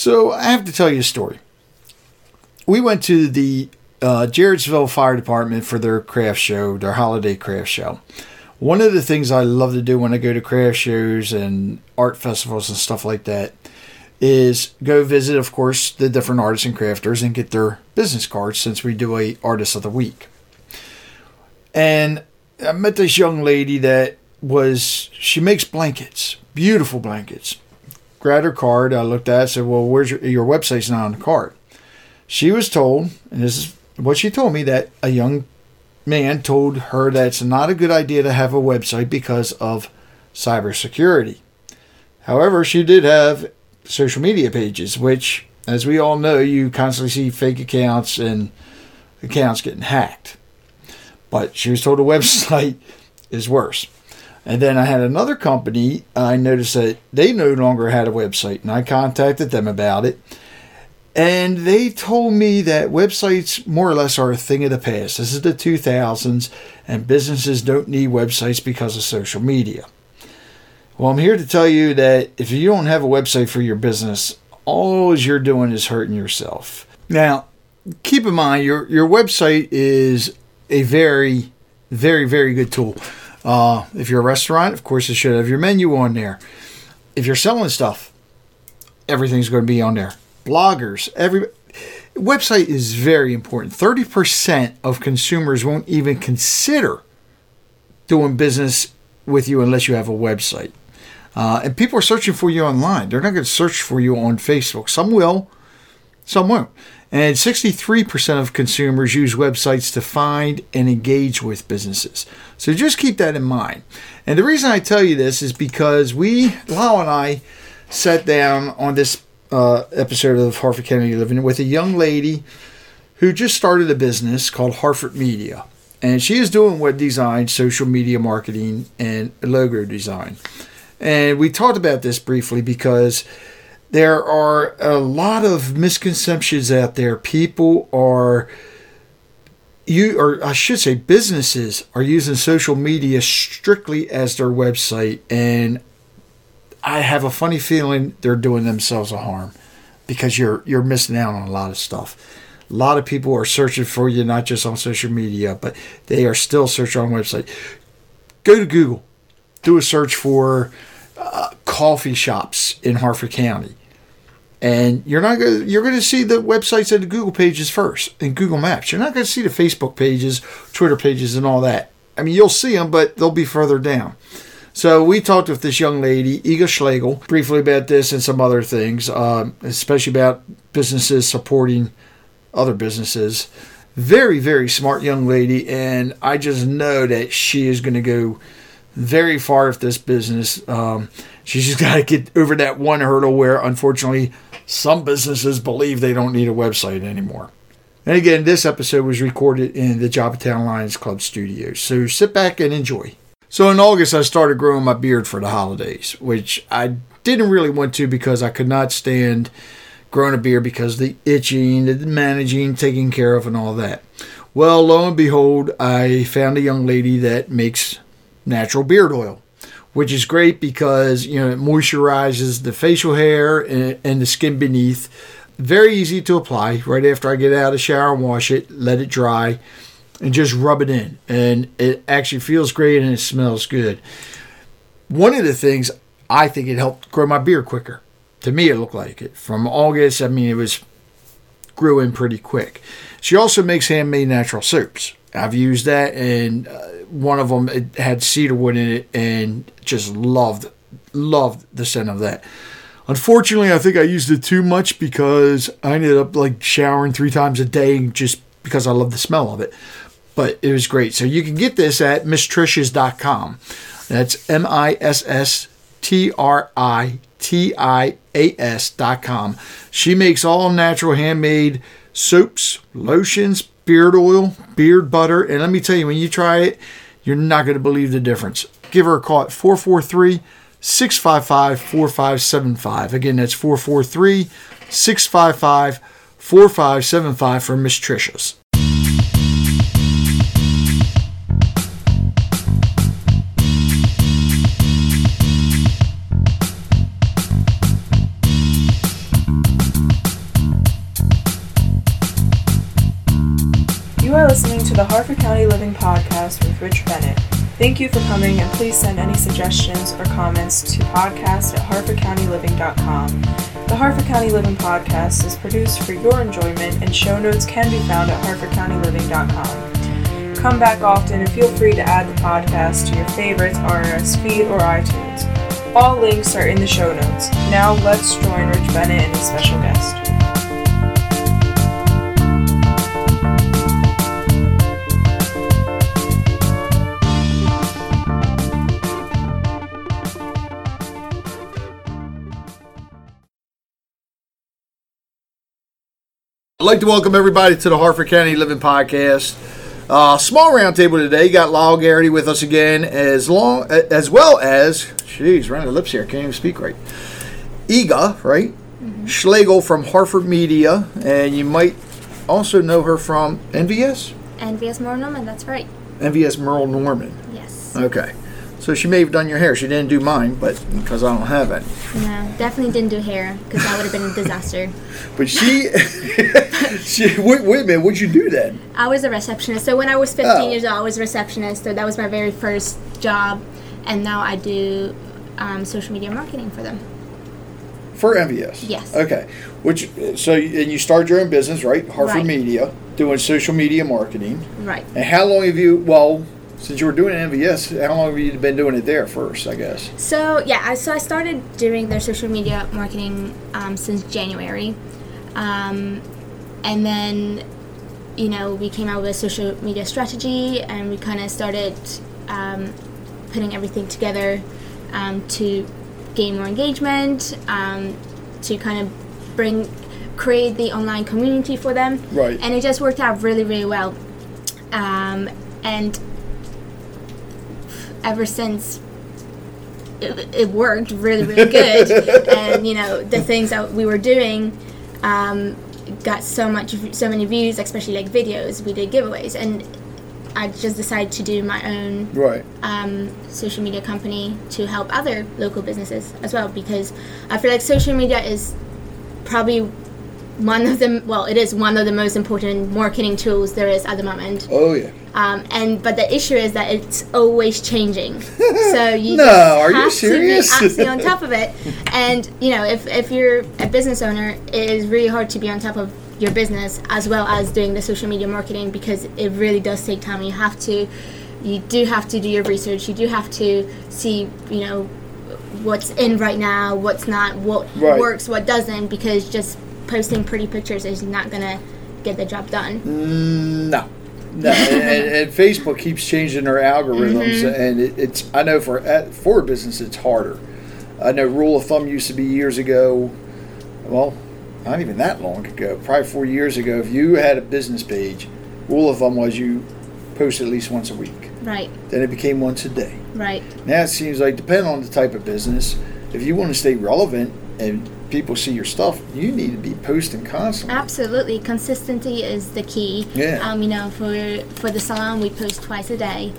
So I have to tell you a story. We went to the uh, Jarrettsville Fire Department for their craft show, their holiday craft show. One of the things I love to do when I go to craft shows and art festivals and stuff like that is go visit, of course, the different artists and crafters and get their business cards since we do a artist of the week. And I met this young lady that was she makes blankets, beautiful blankets. Grabbed her card, I looked at, it, said, "Well, where's your your website's not on the card?" She was told, and this is what she told me that a young man told her that it's not a good idea to have a website because of cybersecurity. However, she did have social media pages, which, as we all know, you constantly see fake accounts and accounts getting hacked. But she was told a website is worse. And then I had another company, I noticed that they no longer had a website, and I contacted them about it. And they told me that websites more or less are a thing of the past. This is the 2000s, and businesses don't need websites because of social media. Well, I'm here to tell you that if you don't have a website for your business, all you're doing is hurting yourself. Now, keep in mind your your website is a very, very, very good tool. Uh, if you're a restaurant, of course, it should have your menu on there. If you're selling stuff, everything's going to be on there. Bloggers, every website is very important. Thirty percent of consumers won't even consider doing business with you unless you have a website. Uh, and people are searching for you online. They're not going to search for you on Facebook. Some will, some won't. And 63% of consumers use websites to find and engage with businesses. So just keep that in mind. And the reason I tell you this is because we, Lyle and I, sat down on this uh, episode of Harford County Living with a young lady who just started a business called Harford Media. And she is doing web design, social media marketing, and logo design. And we talked about this briefly because there are a lot of misconceptions out there. People are you or I should say businesses are using social media strictly as their website and I have a funny feeling they're doing themselves a harm because you're you're missing out on a lot of stuff. A lot of people are searching for you not just on social media, but they are still searching on website. Go to Google, do a search for uh, coffee shops in Harford County, and you're not gonna, you're going to see the websites and the Google pages first and Google Maps. You're not going to see the Facebook pages, Twitter pages, and all that. I mean, you'll see them, but they'll be further down. So we talked with this young lady, Iga Schlegel, briefly about this and some other things, um, especially about businesses supporting other businesses. Very, very smart young lady, and I just know that she is going to go very far with this business. Um, she's just got to get over that one hurdle where, unfortunately, some businesses believe they don't need a website anymore. And again, this episode was recorded in the Joppatown Lions Club studios. So sit back and enjoy. So in August, I started growing my beard for the holidays, which I didn't really want to because I could not stand growing a beard because the itching, the managing, taking care of, and all that. Well, lo and behold, I found a young lady that makes natural beard oil, which is great because you know it moisturizes the facial hair and, and the skin beneath. Very easy to apply. Right after I get out of the shower and wash it, let it dry, and just rub it in, and it actually feels great and it smells good. One of the things I think it helped grow my beard quicker. To me, it looked like it. From August, I mean, it was grew in pretty quick. She also makes handmade natural soaps. I've used that, and uh, one of them it had cedarwood in it, and just loved loved the scent of that. Unfortunately, I think I used it too much because I ended up like showering three times a day just because I love the smell of it. But it was great. So you can get this at misstrishas.com. That's M I S S T R I T I A S.com. She makes all natural handmade soaps, lotions, beard oil, beard butter, and let me tell you, when you try it, you're not going to believe the difference. Give her a call at 443 655 4575. Again, that's 443 655 4575 for Miss Trishas. Listening to the Harford County Living Podcast with Rich Bennett. Thank you for coming, and please send any suggestions or comments to podcast at harfordcountyliving.com. The Harford County Living Podcast is produced for your enjoyment, and show notes can be found at harfordcountyliving.com. Come back often and feel free to add the podcast to your favorites RSS feed or iTunes. All links are in the show notes. Now let's join Rich Bennett and his special guest. I'd like to welcome everybody to the Harford County Living Podcast. Uh, small roundtable today. Got Lyle Garitty with us again, as long as well as, jeez, running the lips here. Can't even speak right. Iga, right? Schlegel from Harford Media, and you might also know her from NVS. NVS Merle Norman, that's right. NVS Merle Norman. Yes. Okay, so she may have done your hair. She didn't do mine, but because I don't have it. No, definitely didn't do hair because that would have been a disaster. But she, she. Wait, wait a minute. What'd you do then? I was a receptionist. So when I was 15 Oh. years old, I was a receptionist. So that was my very first job. And now I do um, social media marketing for them. For MVS. Yes. Okay. Which so and you started your own business, right? Harford Right. Media, doing social media marketing. Right. And how long have you? Well, since you were doing MVS, how long have you been doing it there first? I guess. So yeah, I, so I started doing their social media marketing um, since January, um, and then you know we came out with a social media strategy, and we kind of started um, putting everything together um, to gain more engagement, um, to kind of bring create the online community for them, Right. and it just worked out really really well, um, and ever since it, it worked really really good. And you know the things that we were doing um, got so much so many views especially like videos. We did giveaways. And i just decided to do my own Right. um, social media company to help other local businesses as well because i feel like social media is probably one of the well it is one of the most important marketing tools there is at the moment Oh yeah. um, and but the issue is that it's always changing. So you No, just are you have serious? to be on top of it. And you know, if if you're a business owner, it is really hard to be on top of your business as well as doing the social media marketing because it really does take time. You have to, you do have to do your research. You do have to see, you know, what's in right now, what's not, what Right. works, what doesn't, because just posting pretty pictures is not gonna get the job done. No. No, and, and, Facebook keeps changing their algorithms, Mm-hmm. and it, it's. I know for for a business, it's harder. I know rule of thumb used to be years ago. Well, not even that long ago, probably four years ago. If you had a business page, rule of thumb was you post at least once a week. Right, Then it became once a day. right. Now it seems like, depending on the type of business, if you want to stay relevant and people see your stuff, you need to be posting constantly. Absolutely, consistency is the key. Yeah. Um, you know, for for the salon, we post twice a day,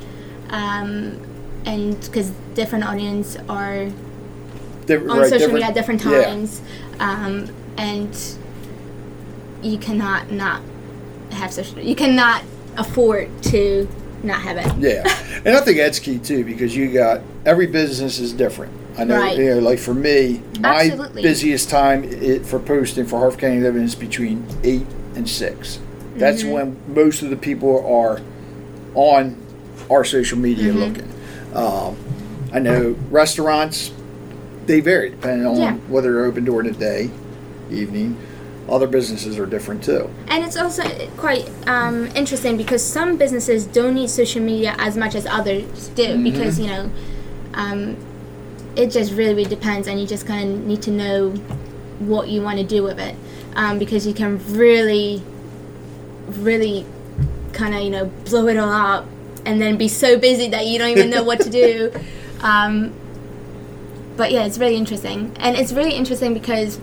um, and because different audience are Diff- on right, social media at different yeah. times, um, and you cannot not have social. You cannot afford to not have it. Yeah, and I think that's key too because you got every business is different. I know, Right. you know, like for me, my Absolutely. busiest time it, for posting for Harford County Living is between eight and six. That's Mm-hmm. when most of the people are on our social media Mm-hmm. looking. Um, I know restaurants they vary depending on Yeah. whether they're open during the day, evening. Other businesses are different too. And it's also quite um, interesting because some businesses don't need social media as much as others do Mm-hmm. because you know um, it just really, really depends, and you just kind of need to know what you want to do with it um, because you can really, really kind of you know blow it all up and then be so busy that you don't even know what to do. Um, but yeah, it's really interesting, and it's really interesting because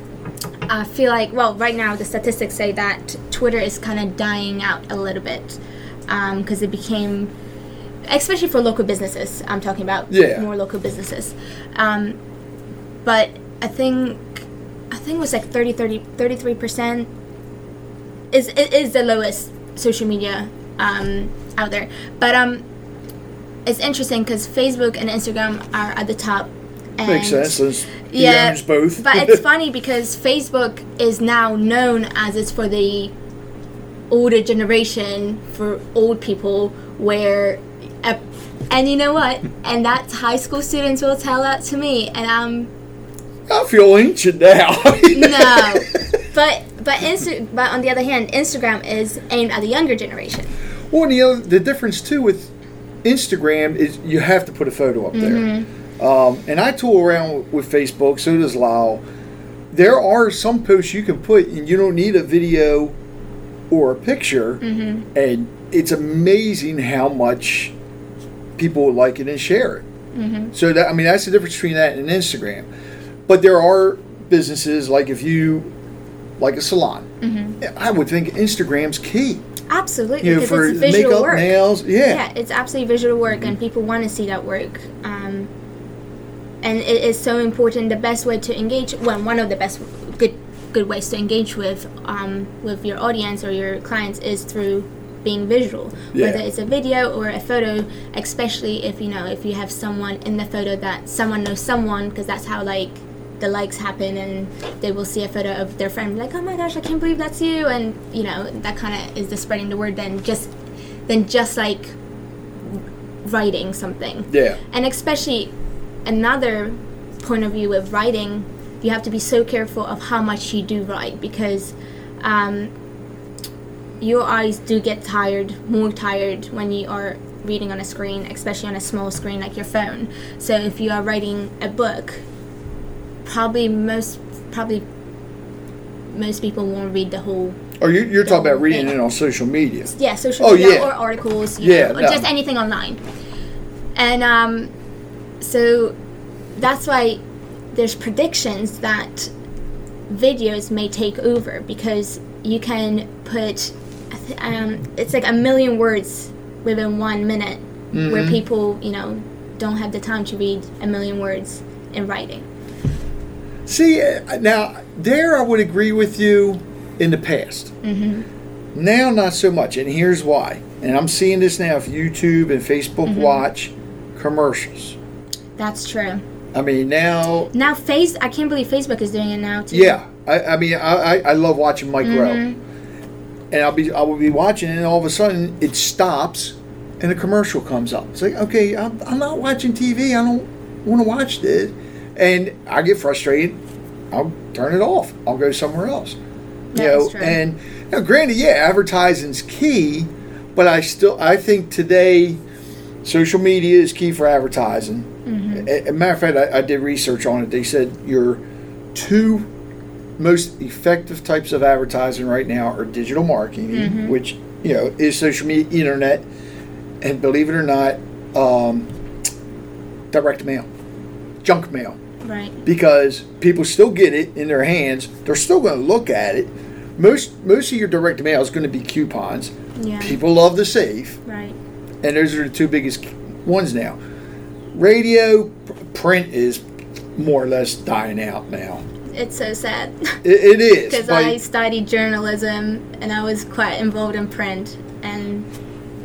I feel like, well, right now the statistics say that Twitter is kind of dying out a little bit because it became, especially for local businesses. I'm talking about Yeah. more local businesses. Um, but I think I think it was like 30, 30 33 percent is it is the lowest social media um, out there. But um, it's interesting because Facebook and Instagram are at the top. And Makes sense. Yeah, both. but it's funny because Facebook is now known as it's for the older generation, for old people, where, and you know what? And that's high school students will tell that to me, and I'm I feel ancient now. no, but but Insta- but on the other hand, Instagram is aimed at the younger generation. Well, and the other, the difference too with Instagram is you have to put a photo up there. Um, and I tool around with Facebook, so does Lyle. There are some posts you can put, and you don't need a video or a picture, and it's amazing how much people would like it and share it. So that I mean, that's the difference between that and Instagram. But there are businesses like if you like a salon, I would think Instagram's key Absolutely, you know, because for it's visual makeup, work. nails. Yeah. yeah, it's absolutely visual work, and people want to see that work. Um, and it is so important. The best way to engage, well, one of the best good good ways to engage with um, with your audience or your clients is through being visual, Yeah. whether it's a video or a photo. Especially if you know if you have someone in the photo that someone knows someone, because that's how like the likes happen and they will see a photo of their friend like oh my gosh i can't believe that's you and you know that kind of is the spreading the word then just then just like writing something Yeah. and especially another point of view with writing you have to be so careful of how much you do write because um, your eyes do get tired more tired when you are reading on a screen especially on a small screen like your phone so if you are writing a book probably most probably most people won't read the whole Or you, you're talking about reading Yeah. it on social media. yeah, social Oh, media yeah. or articles, Yeah, know, no. just anything online. And um, so that's why there's predictions that videos may take over because you can put um, it's like a million words within one minute where Mm-hmm. people you know don't have the time to read a million words in writing. See, uh, now there I would agree with you in the past. Mm-hmm. Now, not so much, and here's why. And I'm seeing this now. If YouTube and Facebook Mm-hmm. watch commercials, That's true. I mean now, Now, face I can't believe Facebook is doing it now too. yeah. I, I mean, I, I, love watching Mike Rowe, Mm-hmm. And I'll be I will be watching, and all of a sudden it stops, and a commercial comes up. It's like, okay, I'm, I'm not watching TV. I don't want to watch this, and I get frustrated. I'll turn it off. I'll go somewhere else. You know, and now, granted, yeah, advertising's key, but I still I think today social media is key for advertising. Mm-hmm. A, a matter of fact, I, I did research on it. They said your two most effective types of advertising right now are digital marketing, Mm-hmm. which you know is social media, internet, and believe it or not, um, direct mail, junk mail Right. because people still get it in their hands. They're still going to look at it. Most most of your direct mail is going to be coupons. Yeah. People love the save, Right. and those are the two biggest ones now. Radio, print is more or less dying out now. It's so sad. It, it is. because but- I studied journalism and I was quite involved in print and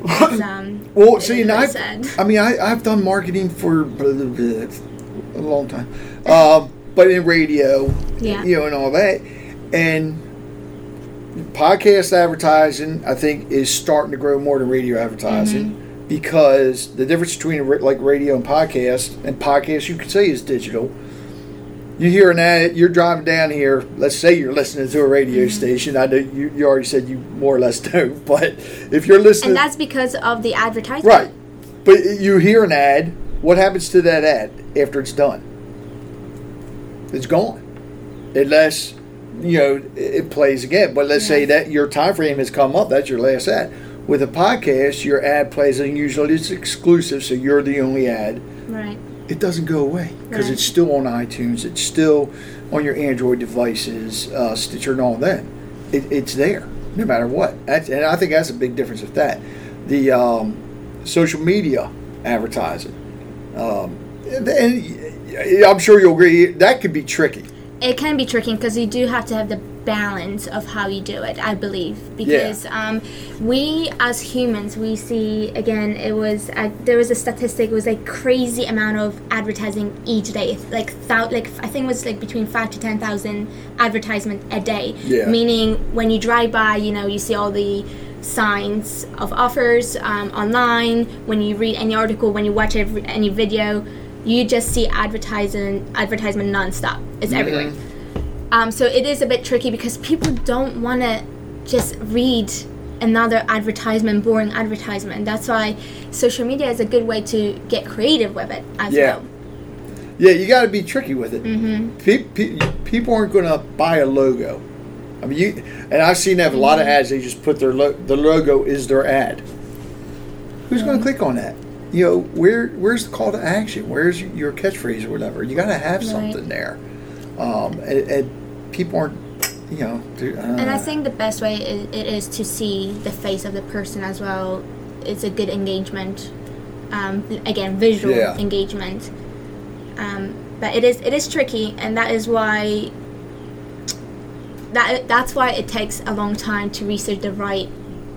um, Well, see, and I've, sad. I mean, I, I've done marketing for a long time, um, but in radio, Yeah. you know, and all that, and podcast advertising, I think, is starting to grow more than radio advertising Mm-hmm. because the difference between like radio and podcast, and podcast, you could say, is digital. You hear an ad, you're driving down here. Let's say you're listening to a radio Mm-hmm. station. I know you, you already said you more or less don't, but if you're listening, and that's because of the advertisement. Right. But you hear an ad. What happens to that ad after it's done? It's gone. Unless, you know, it plays again. But let's say that your time frame has come up. That's your last ad. With a podcast, your ad plays and usually it's exclusive, so you're the only ad. Right. It doesn't go away because Right. it's still on iTunes. It's still on your Android devices, uh, Stitcher, and all that. It, it's there no matter what. That's, and I think that's a big difference with that. The um, social media advertising, um, and, and I'm sure you'll agree that could be tricky. It can be tricky because you do have to have the balance of how you do it i believe. Because um, we as humans we see again it was uh, there was a statistic it was like crazy amount of advertising each day. Like thou- like i think it was like between 5 to 10,000 advertisement a day. Yeah. meaning when you drive by you know you see all the signs of offers um, online. When you read any article when you watch every, any video you just see advertising advertisement nonstop. It's everywhere um, so it is a bit tricky because people don't want to just read another advertisement, boring advertisement. That's why social media is a good way to get creative with it as Yeah. well. Yeah, you got to be tricky with it. Mm-hmm. Pe- pe- people aren't going to buy a logo. I mean, you and I've seen that a lot of ads. They just put their lo- the logo is their ad. Who's going to click on that? You know, where where's the call to action? Where's your catchphrase or whatever? You got to have Right. something there. Um, and, and people aren't, you know. do- Uh, And I think the best way is, it is to see the face of the person as well. It's a good engagement. Um, again, visual Yeah. engagement. Um, but it is it is tricky, and that is why that that's why it takes a long time to research the right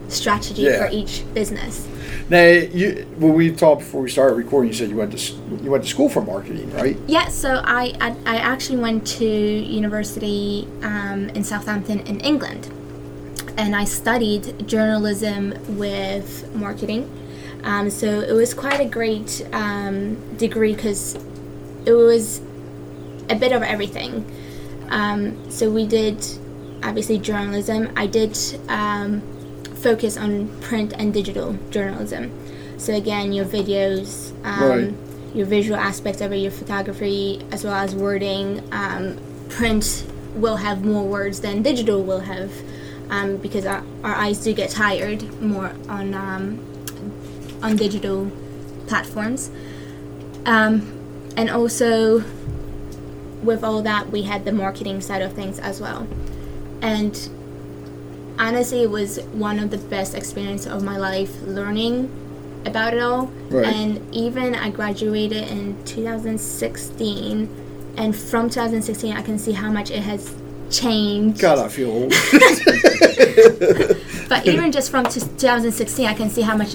strategy Yeah. for each business. now, you when we talked before we started recording, you said you went to you went to school for marketing, right? Yeah, so I, I, I actually went to university um, in Southampton in England, and I studied journalism with marketing. Um, so it was quite a great um, degree because it was a bit of everything. Um, so we did obviously journalism. I did um, focus on print and digital journalism. So again, your videos, um, Right. your visual aspects of it, your photography, as well as wording. Um, print will have more words than digital will have um, because our, our eyes do get tired more on um, on digital platforms. Um, and also, with all that, we had the marketing side of things as well. And honestly, it was one of the best experiences of my life learning about it all. Right. And even I graduated in 2016, and from 2016, I can see how much it has changed. God, I feel old. But even just from t- 2016, I can see how much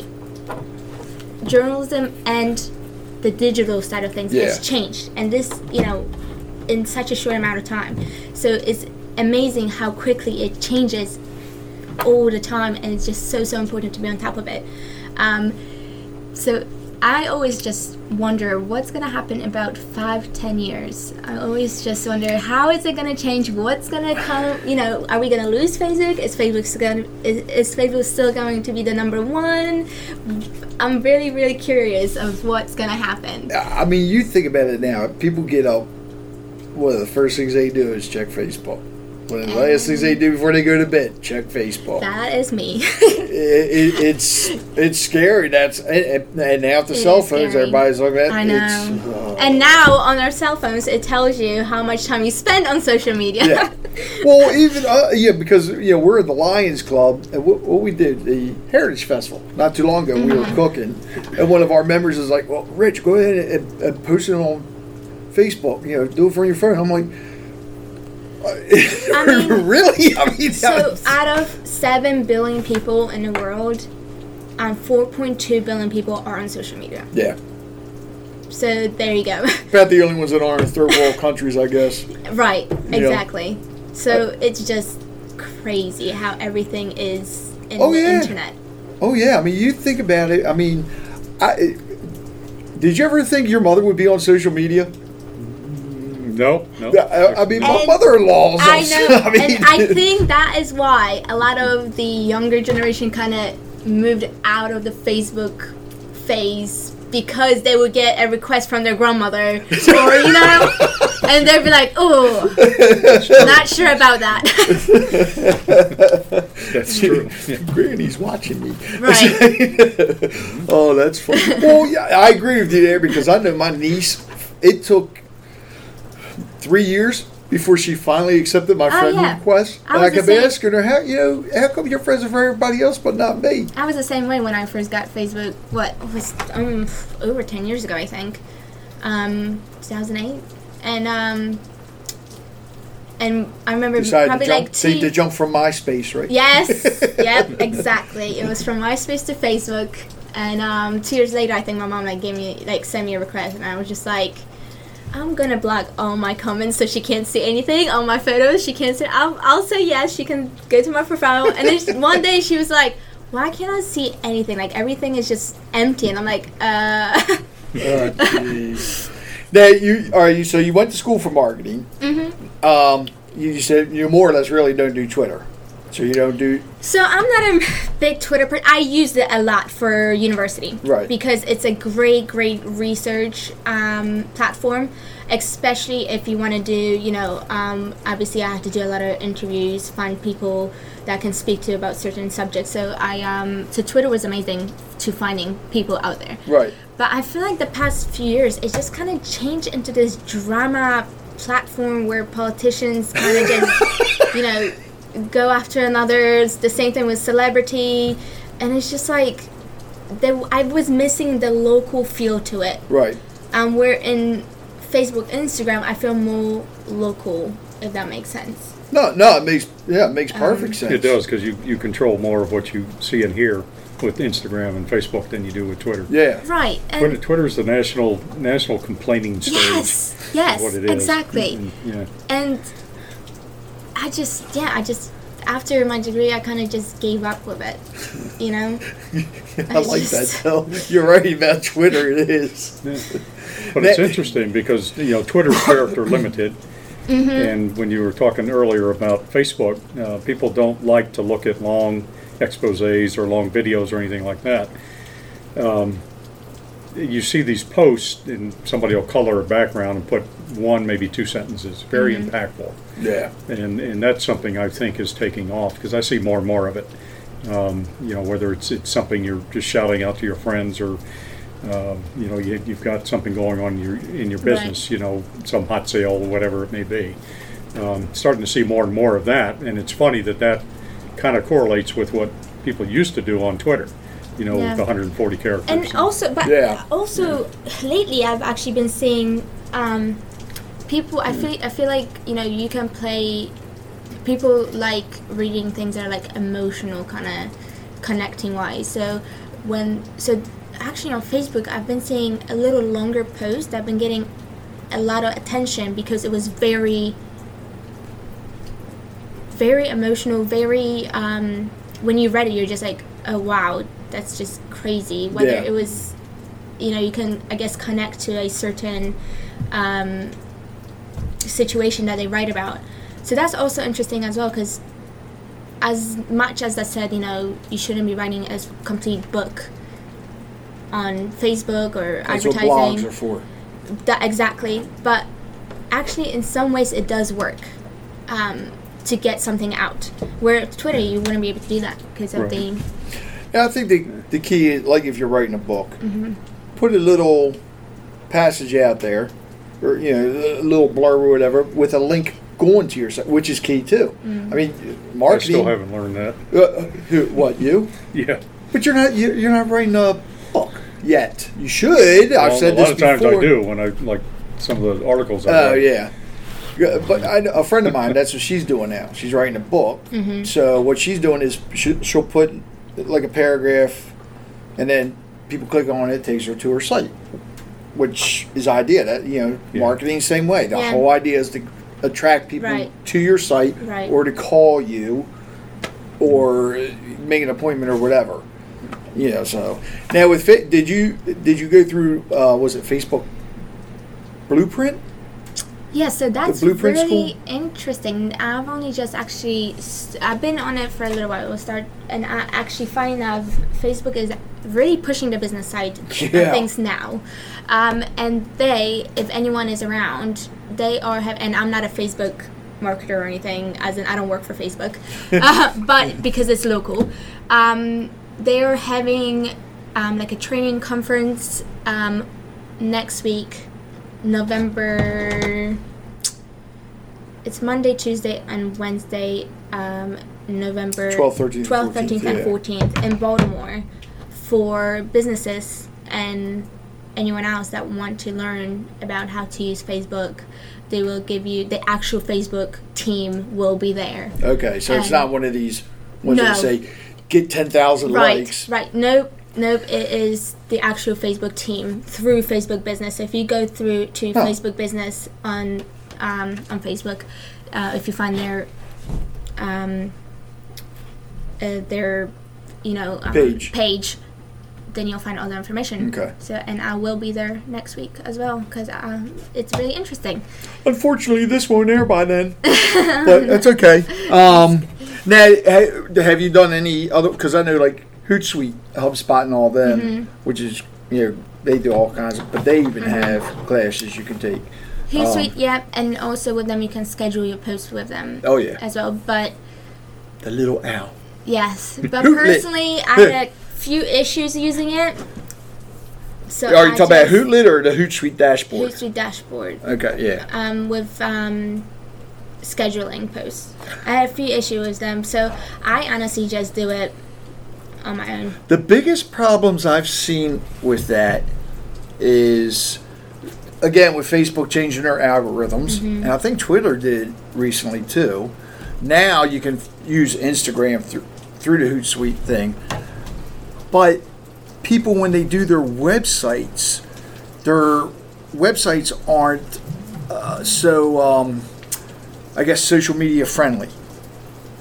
journalism and the digital side of things Yeah. has changed. And this, you know, in such a short amount of time. So it's amazing how quickly it changes all the time, and it's just so, so important to be on top of it. Um, so I always just wonder what's to happen about five, ten years. I always just wonder how is it to change? What's to come? You know, are we to lose Facebook? Is Facebook still going? Is, is Facebook still going to be the number one? I'm really, really curious of what's to happen. I mean, you think about it now. People get up. One of the first things they do is check Facebook. One of the last things they do before they go to bed, check Facebook. That is me. it, it, it's it's scary. That's and, and now with the It cell phones, scary. everybody's looking at. I know. uh, and now on our cell phones, it tells you how much time you spend on social media. yeah. Well, even uh, yeah, because you know we're at the Lions Club, and what, what we did the Heritage Festival not too long ago. We Mm-hmm. were cooking, and one of our members is like, "Well, Rich, go ahead and, and post it on Facebook. You know, do it from your phone." I'm like. I mean, really? I mean, So out of seven billion people in the world, um, and 4.2 billion people are on social media. yeah, So there you go. about the only ones that aren't in third world countries, I guess. right, exactly. So uh, it's just crazy how everything is in Oh, the yeah. internet. Oh yeah, I mean, you think about it. I mean, I did you ever think your mother would be on social media? No, no. I, I mean, my And mother-in-law. I know, I mean, and I think that is why a lot of the younger generation kind of moved out of the Facebook phase because they would get a request from their grandmother, or you know, and they'd be like, "Oh, not sure about that." That's true. Yeah. Granny's watching me. Right. oh, that's funny. Well, yeah, I agree with you there because I know my niece. It took three years before she finally accepted my friend Oh, yeah. request, I and I kept asking her, "How you know? How come you're friends with everybody else but not me?" I was the same way when I first got Facebook. What was um, over ten years ago, I think, um, 2008, and um, and I remember Decided probably jump, like see two. to jump from MySpace, right? Yes, yep, exactly. It was from MySpace to Facebook, and um, two years later, I think my mom like gave me like sent me a request, and I was just like, I'm gonna block all my comments so she can't see anything on my photos. She can't see. I'll, I'll say yes. She can go to my profile, and then she- one day she was like, Why can't I see anything? Like everything is just empty, and I'm like, uh. Oh, jeez. now you are you so you went to school for marketing. hmm Um, you said you more or less really don't do Twitter, so you don't do So I'm not a big Twitter person. I use it a lot for university, Right. Because it's a great, great research um, platform, especially if you want to do, you know, um, obviously I have to do a lot of interviews, find people that I can speak to about certain subjects. So I, um, so Twitter was amazing to finding people out there. right. But I feel like the past few years, it just kind of changed into this drama platform where politicians kind of just, you know, go after another. The same thing with celebrity, and it's just like there. I was missing the local feel to it. Right. Um, where in Facebook, Instagram, I feel more local, if that makes sense. No, no, it makes yeah, it makes perfect Um, sense. It does because you, you control more of what you see and hear with Instagram and Facebook than you do with Twitter. Yeah. Right. And Twitter, Twitter is the national national complaining stage. yes, yes, what it is. exactly. And, yeah. and I just yeah I just after my degree I kind of just gave up with it you know I like that. just- though. You're right about Twitter. It is. But it's interesting because you know Twitter's character limited, Mm-hmm. and when you were talking earlier about Facebook, uh, people don't like to look at long exposés or long videos or anything like that. Um, you see these posts, and somebody will color a background and put one, maybe two sentences, very Mm-hmm. impactful, Yeah. and and that's something I think is taking off because I see more and more of it. Um, you know, whether it's it's something you're just shouting out to your friends or um, you know, you, you've got something going on in your, in your business, you know, some hot sale, or whatever it may be. Um, starting to see more and more of that, and it's funny that that kind of correlates with what people used to do on Twitter, you know, Yeah. with 140 characters. and also but Yeah. also lately I've actually been seeing um, people I feel I feel like you know you can play people like reading things that are like emotional kind of connecting wise so when so actually on Facebook I've been seeing a little longer post that have been getting a lot of attention because it was very very emotional very um, when you read it you're just like oh wow that's just crazy whether Yeah. it was you know you can i guess connect to a certain um, situation that they write about so that's also interesting as well because as much as I said, you know, you shouldn't be writing a complete book on Facebook or That's what advertising. blogs are for. That exactly, but actually, in some ways, it does work um, to get something out. Where Twitter, you wouldn't be able to do that because of Right. the Yeah, I think the the key is like if you're writing a book, Mm-hmm. put a little passage out there, or you know, a little blurb or whatever, with a link going to your site, which is key too. Mm. I mean, I marketing. still haven't learned that. Uh, who, what you? Yeah. But you're not you, you're not writing a book yet. You should. I've Well, said a this lot of times before. I do when I like some of the articles. I Oh write. yeah. Yeah, But I, know- a friend of mine, that's what she's doing now. She's writing a book. Mm-hmm. So what she's doing is she, she'll put like a paragraph, and then people click on it, it takes her to her site, which is idea. That you know, Yeah. marketing same way. The Yeah. whole idea is to attract people Right. to your site, Right. or to call you, or make an appointment or whatever. You know. So now with Fa- did you did you go through uh, was it Facebook Blueprint? Yeah, so that's really School? interesting. I've only just actually I've been on it for a little while. We'll start and I actually find that Facebook is really pushing the business side of things now. Um, and they, if anyone is around, they are have. And I'm not a Facebook marketer or anything, as in I don't work for Facebook, uh, but because it's local, um, they are having um, like a training conference um, next week. November. It's Monday, Tuesday, and Wednesday, um, November 12th, 13th, 12th, 13th, and yeah. 14th in Baltimore for businesses and anyone else that want to learn about how to use Facebook, they will give you the actual Facebook team will be there. Okay, so it's not one of these ones that No. say get ten thousand Right, likes. right. Nope, nope. It is the actual Facebook team through Facebook Business. So if you go through to Huh. Facebook Business on um, on Facebook, uh, if you find their um, uh, their you know um, Page. page, then you'll find all the information. Okay. So and I will be there next week as well because um, it's really interesting. Unfortunately, this won't air by then, but that's okay. Um, now, have you done any other? Because I know like Hootsuite, HubSpot, and all them, Mm-hmm. which is you know they do all kinds of, but they even have classes you can take. Hootsuite, yeah, and also with them you can schedule your posts with them Oh yeah, as well. But the little owl. Yes, but Hootlet. personally, I had a few issues using it. So Are you I talking about just- Hootlet or the Hootsuite dashboard? Hootsuite dashboard Okay, yeah. um, with um, scheduling posts. I had a few issues with them, so I honestly just do it on my own. The biggest problems I've seen with that is, again, with Facebook changing their algorithms, Mm-hmm. and I think Twitter did recently too. Now you can use Instagram through through the Hootsuite thing, but people when they do their websites, their websites aren't uh, so, um, I guess, social media friendly.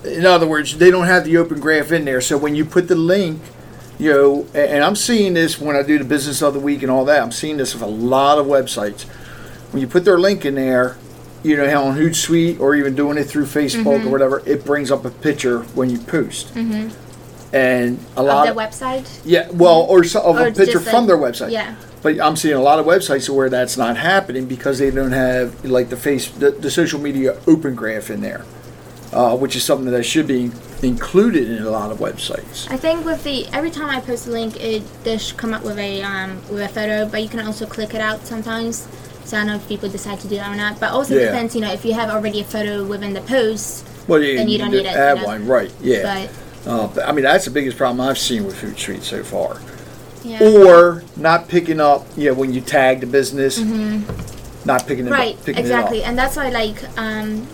In other words, they don't have the open graph in there. So when you put the link, you know, and I'm seeing this when I do the business of the week and all that. I'm seeing this with a lot of websites. When you put their link in there, you know on Hootsuite or even doing it through Facebook or whatever, it brings up a picture when you post. Mm-hmm. And a lot Of the website? yeah, well, or, so, of Or a picture from a- their website. yeah. But I'm seeing a lot of websites where that's not happening because they don't have like the face, the, the social media open graph in there, uh, which is something that should be included in a lot of websites. I think with the every time I post a link, it does come up with a um, with a photo, but you can also click it out sometimes. So I don't know if people decide to do that or not. But also Yeah. depends, you know, if you have already a photo within the post, Well, you, Then you you don't need to it, add you know? one, right? Yeah. but Uh, but, I mean, that's the biggest problem I've seen with Hootsuite so far. yeah. Or not picking up, you know, when you tag the business, not picking it Mm-hmm. right up, picking exactly it up. and that's why like um,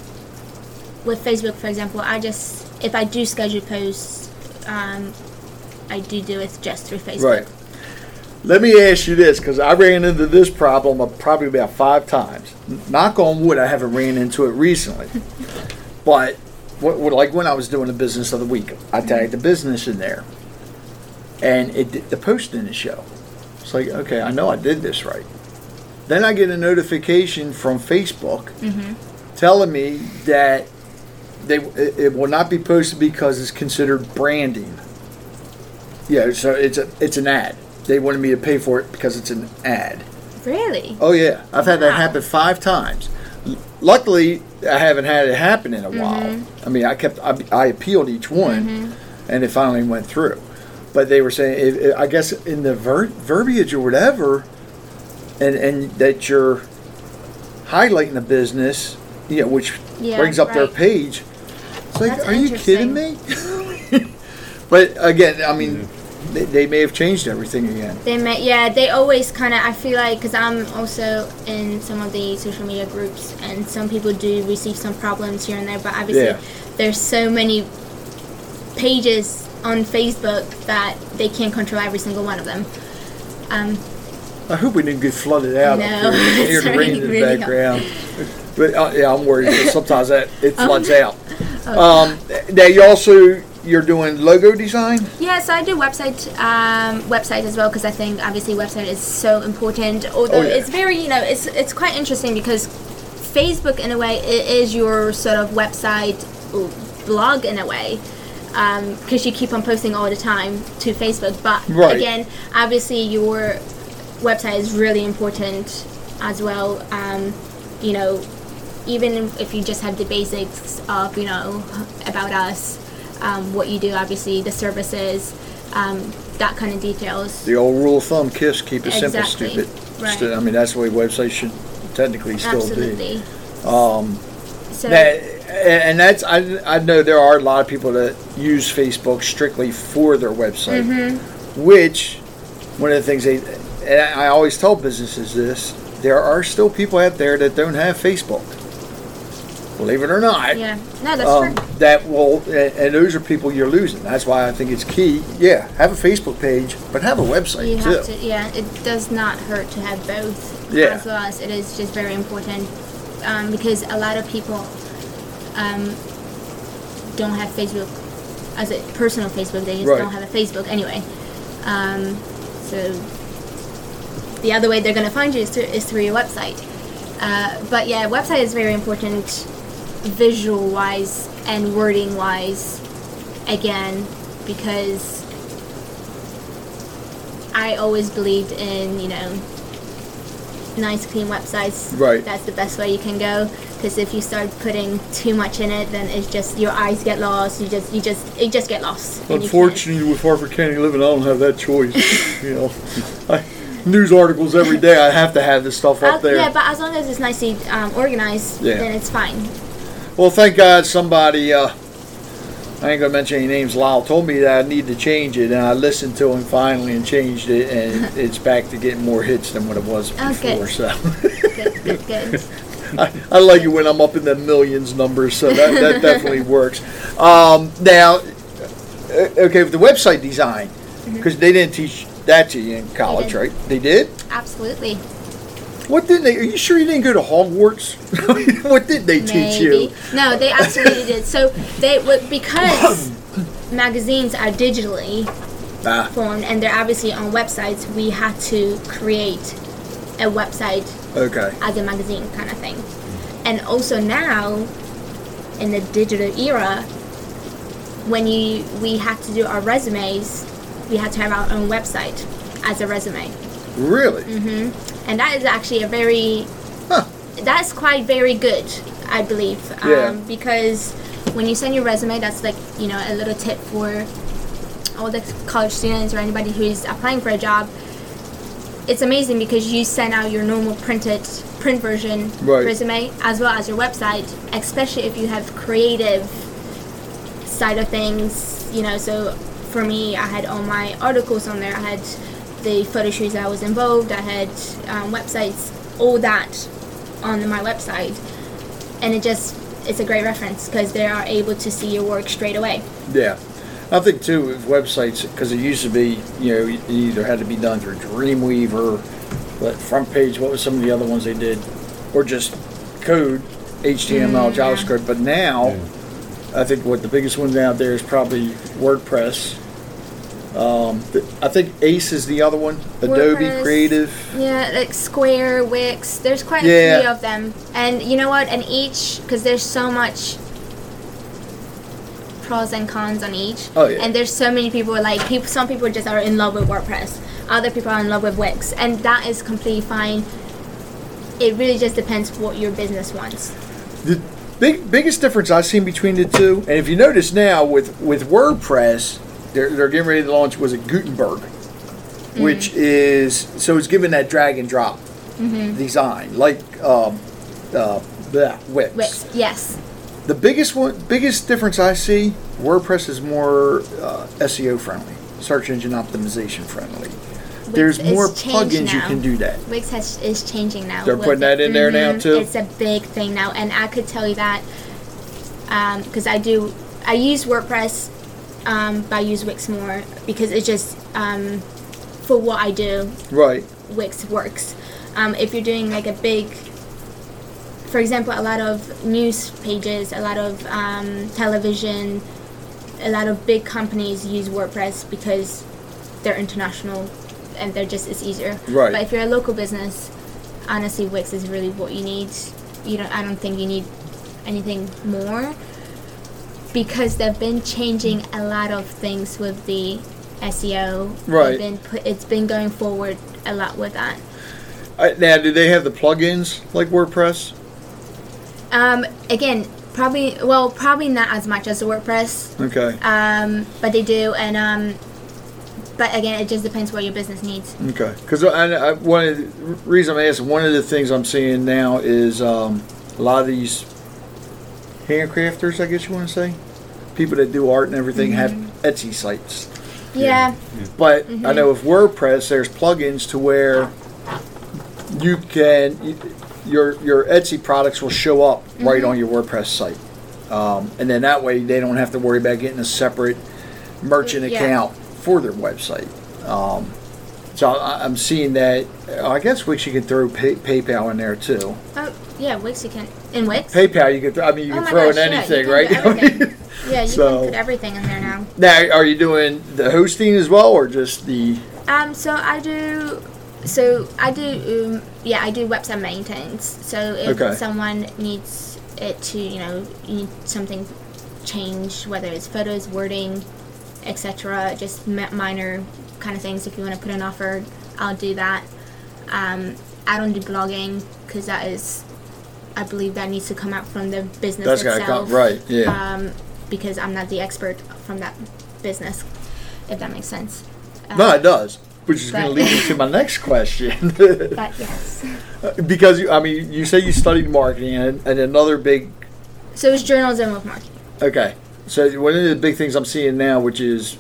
with facebook for example i just if i do schedule posts um, i do do it just through facebook Right. Let me ask you this, because I ran into this problem uh, probably about five times. Knock on wood, I haven't ran into it recently. but like when I was doing the business of the week, I tagged the business in there, and it the post didn't show. It's like, okay, I know I did this right. Then I get a notification from Facebook telling me that they it, it will not be posted because it's considered branding. Yeah, so it's a it's an ad. They wanted me to pay for it because it's an ad. really Oh yeah, I've had that Wow. happen five times. Luckily, I haven't had it happen in a Mm-hmm. while. I mean, I kept I, I appealed each one, and it finally went through. But they were saying, it, it- I guess in the ver- verbiage or whatever, and and that you're highlighting the business, you know, which Yeah, brings up their page. It's like, That's are you kidding me? but again, I mean, they, they may have changed everything again. they may yeah they always kind of i feel like because i'm also in some of the social media groups and some people do receive some problems here and there but obviously Yeah. there's so many pages on facebook that they can't control every single one of them um, I hope we didn't get flooded out No, up here. You can hear it's the rain in the really- really background. But uh, yeah, I'm worried because sometimes that it Oh. floods out. Um, now you also you're doing logo design. Yeah, so I do website um, website as well because I think obviously website is so important. Although Oh, yeah. it's very you know it's it's quite interesting because Facebook in a way it is your sort of website blog in a way because you keep on posting all the time to Facebook. But Right. again, obviously your website is really important as well. Um, you know, even if you just have the basics of you know about us, um, what you do, obviously the services, um, that kind of details. The old rule of thumb: kiss, keep it simple, stupid. Right. I mean, that's the way websites should technically still Absolutely. be. Um, So that, and that's I, I know there are a lot of people that use Facebook strictly for their website, Mm-hmm. which one of the things they and I always tell businesses this: there are still people out there that don't have Facebook. Believe it or not. Yeah. No, that's Um, true. that will, and, and those are people you're losing. That's why I think it's key. Yeah, have a Facebook page, but have a website You too. have to, yeah. It does not hurt to have both. Yeah. As well as it is just very important um, because a lot of people um, don't have Facebook as a personal Facebook. They just Right. don't have a Facebook anyway. Um, so the other way they're going to find you is through, is through your website. Uh, but yeah, website is very important visual wise and wording wise again because I always believed in, you know, nice clean websites. Right. That's the best way you can go. Because if you start putting too much in it, then it's just your eyes get lost. You just, you just, it just get lost. you Unfortunately, with Harford County Living, I don't have that choice. you know, I, news articles every day. I have to have this stuff up Uh, there. yeah, but as long as it's nicely um, organized, Yeah. then it's fine. Well, thank God somebody, uh, I ain't gonna mention any names, Lyle told me that I need to change it, and I listened to him finally and changed it, and it's back to getting more hits than what it was Oh, before. good. So Good, good, good. I, I like it when I'm up in the millions numbers, so that, that definitely works. Um, now, uh, okay, with the website design, because they didn't teach that to you in college, did. right? They did. Absolutely. What did they? Are you sure you didn't go to Hogwarts? what did they teach you? Maybe. No, they absolutely did. So they would because magazines are digitally Ah, formed and they're obviously on websites. We had to create a website okay. as a magazine kind of thing. And also now, in the digital era, when you we had to do our resumes, we had to have our own website as a resume, Really? And that is actually a very Huh. that's quite very good, I believe, um, Yeah. because when you send your resume, that's like you know a little tip for all the college students or anybody who's applying for a job. It's amazing because you send out your normal printed print version Right. resume as well as your website, especially if you have creative side of things. You know, so for me, I had all my articles on there. I had the photo shoots that I was involved. I had um, websites, all that on my website, and it just it's a great reference because they are able to see your work straight away. Yeah. I think too with websites because it used to be you know it either had to be done through Dreamweaver, but front page. What was some of the other ones they did, or just code HTML, Mm, yeah. JavaScript. But now, I think what the biggest one out there is probably WordPress. Um, th- I think Ace is the other one. Adobe WordPress. Creative. Yeah, like Square, Wix. There's quite a few of them, and you know what? And each because there's so much pros and cons on each. Oh, yeah. And there's so many people like people. Some people just are in love with WordPress. Other people are in love with Wix, and that is completely fine. It really just depends what your business wants. The big biggest difference I've seen between the two, and if you notice now with with WordPress, they're they're getting ready to launch was a Gutenberg, which is so it's given that drag and drop design like um, uh, Wix. Wix, yes. The biggest one, biggest difference I see, WordPress is more uh, SEO friendly, search engine optimization friendly. There's more plugins you can do that. Wix has, is changing now. They're putting that in there now, Mhm. too? It's a big thing now, and I could tell you that because I do. I use WordPress, um, but I use Wix more because it just um, for what I do, Right. Wix works. Um, if you're doing like a big, for example, a lot of news pages, a lot of um, television, a lot of big companies use WordPress because they're international and they're just it's easier. Right. But if you're a local business, honestly, Wix is really what you need. You don't. I don't think you need anything more because they've been changing a lot of things with the SEO. Right. Been put, it's been going forward a lot with that. Uh, now, do they have the plugins like WordPress? Um, again, probably well, probably not as much as the WordPress, Okay. um, but they do, and um, but again, it just depends what your business needs. Okay, because I, I, one of the reason I'm asking, one of the things I'm seeing now is um, a lot of these handcrafters, I guess you want to say, people that do art and everything have Etsy sites, Yeah. But I know with WordPress, there's plugins to where you can you- your your Etsy products will show up right on your WordPress site, um, and then that way they don't have to worry about getting a separate merchant Yeah. account for their website. Um, so I, I'm seeing that. I guess Wix you can throw pay, PayPal in there too. Oh, yeah, Wix you can. In Wix? PayPal you can. Throw, I mean, you oh can my throw gosh, in yeah, anything, you right? can put everything. yeah, you So- can put everything in there now. now, are you doing the hosting as well, or just the? Um, so I do, so I do, um, yeah, I do website maintenance. So if Okay. someone needs it to, you know, you need something changed, whether it's photos, wording, etc., just mi- minor kind of things. If you want to put an offer, I'll do that. Um, I don't do blogging because that is, I believe that needs to come out from the business That's itself. come right. Yeah. Um, because I'm not the expert from that business, if that makes sense. no, it does. Which is going to lead me to my next question. But yes. because you, I mean, you say you studied marketing, and, and another big So it's journalism with marketing. okay. So one of the big things I'm seeing now, which is,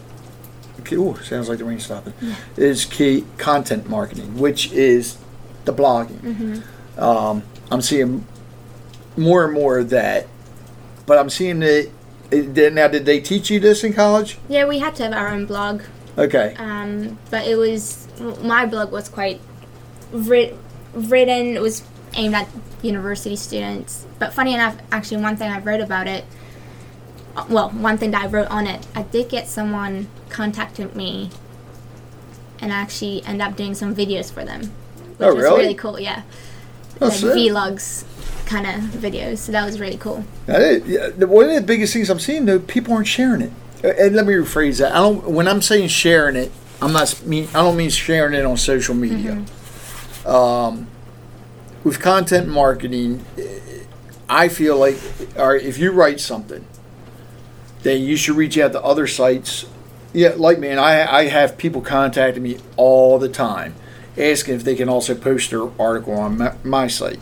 ooh, sounds like the rain stopping, is key content marketing, which is the blogging. Mm-hmm. Um, I'm seeing more and more of that, but I'm seeing it. it now, did they teach you this in college? Yeah, we had to have our own blog, Okay. um, but it was my blog was quite writ- written. It was aimed at university students. But funny enough, actually, one thing I wrote about it. Well, one thing that I wrote on it, I did get someone contacted me, and I actually end up doing some videos for them, which Oh, was really? really cool. Yeah, Oh, like sick. vlogs kind of videos. So that was really cool. That yeah, one of the biggest things I'm seeing though, people aren't sharing it. Uh, And let me rephrase that. I don't. When I'm saying sharing it, I'm not mean. I don't mean sharing it on social media. Um, with content marketing, I feel like, all right, if you write something, then you should reach out to other sites. Yeah, like man, I, I have people contacting me all the time, asking if they can also post their article on my, my site.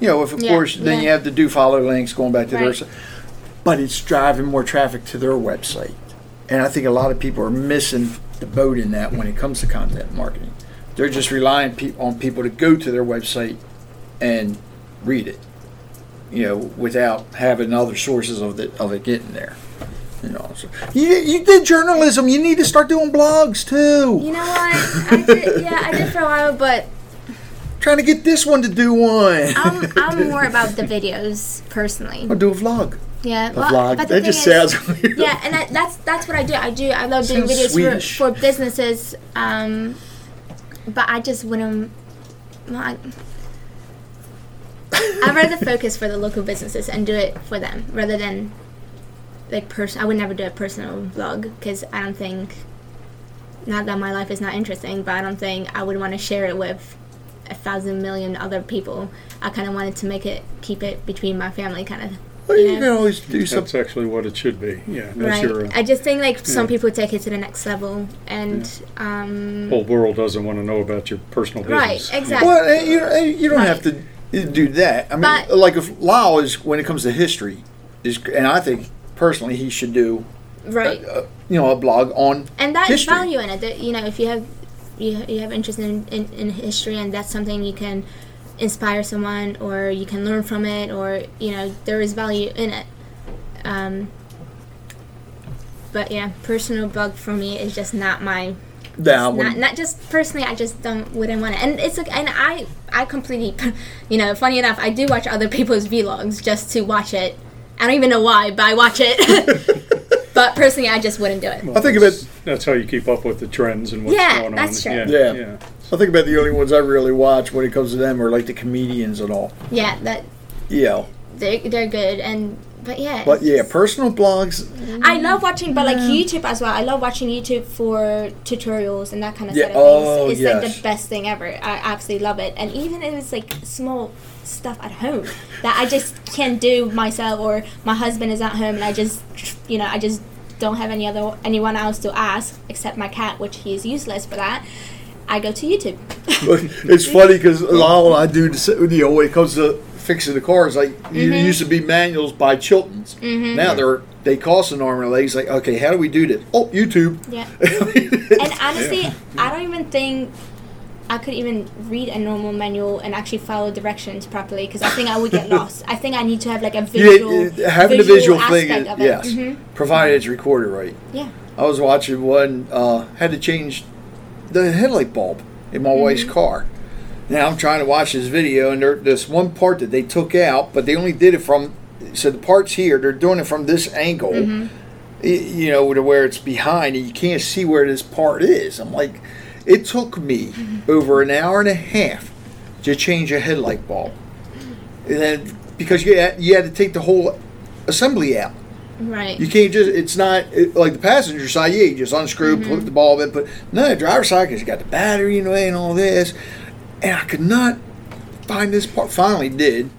You know, if of Yeah, course, then you have to do follow links going back to their site. But it's driving more traffic to their website. And I think a lot of people are missing the boat in that when it comes to content marketing. They're just relying pe- on people to go to their website and read it, you know, without having other sources of it of it getting there. You know, so you, you did journalism. You need to start doing blogs too. You know what? I did, yeah, I did for a while, but Trying to get this one to do one. I'm I'm more about the videos personally. I'll do a vlog. Yeah, A well, vlog. but the That just is- sounds weird. Yeah, and I, that's that's what I do. I do. I love doing Sounds videos for, for businesses. Um, but I just wouldn't. Well, I, I'd rather focus for the local businesses and do it for them rather than like person. I would never do a personal vlog because I don't think. Not that my life is not interesting, but I don't think I would want to share it with a thousand million other people. I kind of wanted to make it keep it between my family, kind of. Well, you Yeah. can always do That's something. actually what it should be. Yeah, that's Right. your uh, I just think like some yeah. people take it to the next level, and um, whole world doesn't want to know about your personal right, business. exactly. Well, you, you don't Right. have to do that. I mean, But- like if Lyle is when it comes to history, is and I think personally he should do, right, uh, you know, a blog on and that is value in it. That, you know, if you have you, you have interest in, in in history, and that's something you can inspire someone, or you can learn from it, or you know, there is value in it. Um, but yeah, personal blog for me is just not my Now, not, not just personally i just don't wouldn't want it and it's like and i i completely you know funny enough i do watch other people's vlogs just to watch it i don't even know why but i watch it but personally i just wouldn't do it I think about That's, that's how you keep up with the trends and what's Yeah, going on. that's true. Yeah, Yeah. yeah. I think about the only ones I really watch when it comes to them are like the comedians and all. yeah that Yeah. they're, they're good and but yeah but yeah, personal blogs. i love watching but like mm. youtube as well i love watching youtube for tutorials and that kind of Yeah, side of oh, things it's like the best thing ever i absolutely love it and even if it's like small stuff at home that i just can't do myself or my husband is at home and i just you know i just don't have any other anyone else to ask except my cat which he is useless for that i go to youtube it's funny because and I do, the sa- you know, when it comes to fixing the cars. Like you Mm-hmm. used to be manuals by Chilton's. Now they're they cost an arm and a leg. It's like, okay, how do we do this? Oh, YouTube. Yeah. And honestly, I don't even think I could even read a normal manual and actually follow directions properly because I think I would get lost. I think I need to have like a visual, yeah, having the visual thing, aspect is, of it. yes, Mhm. provided it's recorded right. Yeah. I was watching one, uh, had to change the headlight bulb in my wife's car. Now I'm trying to watch this video, and there, this one part that they took out, but they only did it from. So the parts here, they're doing it from this angle, y- you know, to where it's behind, and you can't see where this part is. I'm like, it took me over an hour and a half to change a headlight bulb, and then because you had, you had to take the whole assembly out. Right. You can't just, it's not it, like the passenger side, yeah, you just unscrew, put the bulb in, but no, the driver's side, because you got the battery in the way and all this. And I could not find this part. Finally did,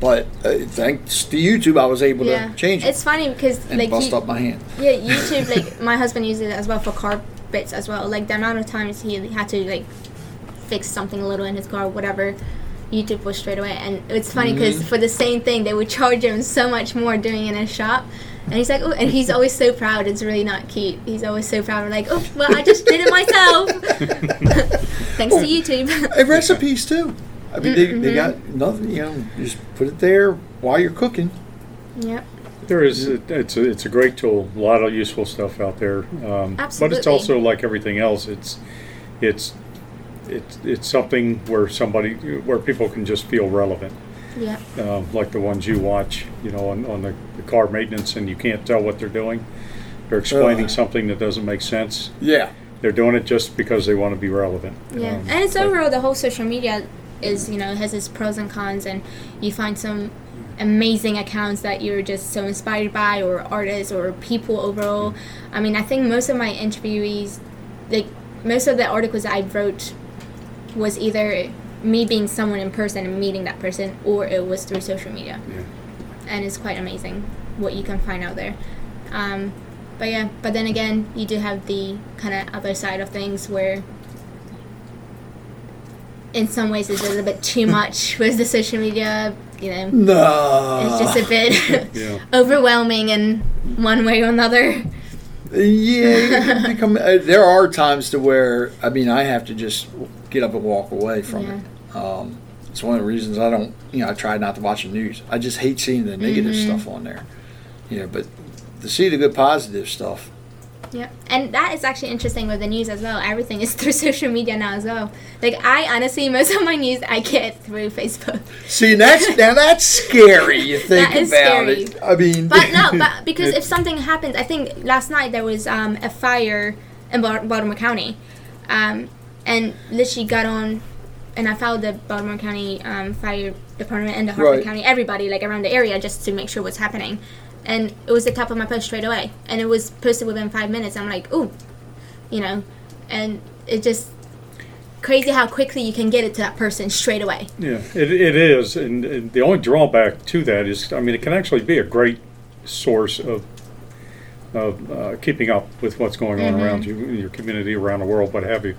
but uh, thanks to YouTube, I was able yeah. to change it It's funny because and like bust you, up my hand. yeah, YouTube like my husband uses it as well for car bits as well. Like the amount of times he had to like fix something a little in his car, whatever. YouTube was straight away, and it's funny because Mm-hmm. for the same thing they would charge him so much more doing it in his shop, and he's like, oh, and he's always so proud. It's really not cute. He's always so proud. Of like, oh, well, I just did it myself, thanks Oh. to YouTube. And recipes too. I mean, they, they got nothing, you know, you just put it there while you're cooking. yep. There is, it's a, it's a great tool, a lot of useful stuff out there. Um, But it's also like everything else, it's, it's, it's, it's something where somebody, where people can just feel relevant. Yep. um, like the ones you watch, you know, on, on the, the car maintenance, and you can't tell what they're doing. They're explaining Ugh. something that doesn't make sense. Yeah. They're doing it just because they want to be relevant. Yeah, Um, and it's overall the whole social media is you know has its pros and cons, and you find some amazing accounts that you're just so inspired by, or artists, or people overall. I mean, I think most of my interviewees, like most of the articles I wrote, was either me being someone in person and meeting that person, or it was through social media, Yeah. and it's quite amazing what you can find out there. Um, but yeah, but then again, you do have the kind of other side of things where in some ways it's a little bit too much with the social media. You know, No. it's just a bit Yeah. overwhelming in one way or another. Yeah, you become, uh, there are times to where I mean I have to just get up and walk away from it. Um, it's one of the reasons I don't, you know, I try not to watch the news. I just hate seeing the negative Mm-hmm. stuff on there. You know, but to see the good positive stuff, Yeah, and that is actually interesting with the news as well. Everything is through social media now as well. Like I honestly, most of my news I get through Facebook. see that's now that's scary. You think That is about scary. it. I mean, But no, but because if something happens, I think last night there was um, a fire in Baltimore County, um, and literally got on, and I followed the Baltimore County um, Fire Department and the Harford Right. County, everybody like around the area, just to make sure what's happening, and it was the top of my post straight away, and it was posted within five minutes. I'm like, ooh, you know, and it just crazy how quickly you can get it to that person straight away. Yeah, it, it is, and, and the only drawback to that is, I mean, it can actually be a great source of of uh, keeping up with what's going on around you, in your community, around the world, what have you.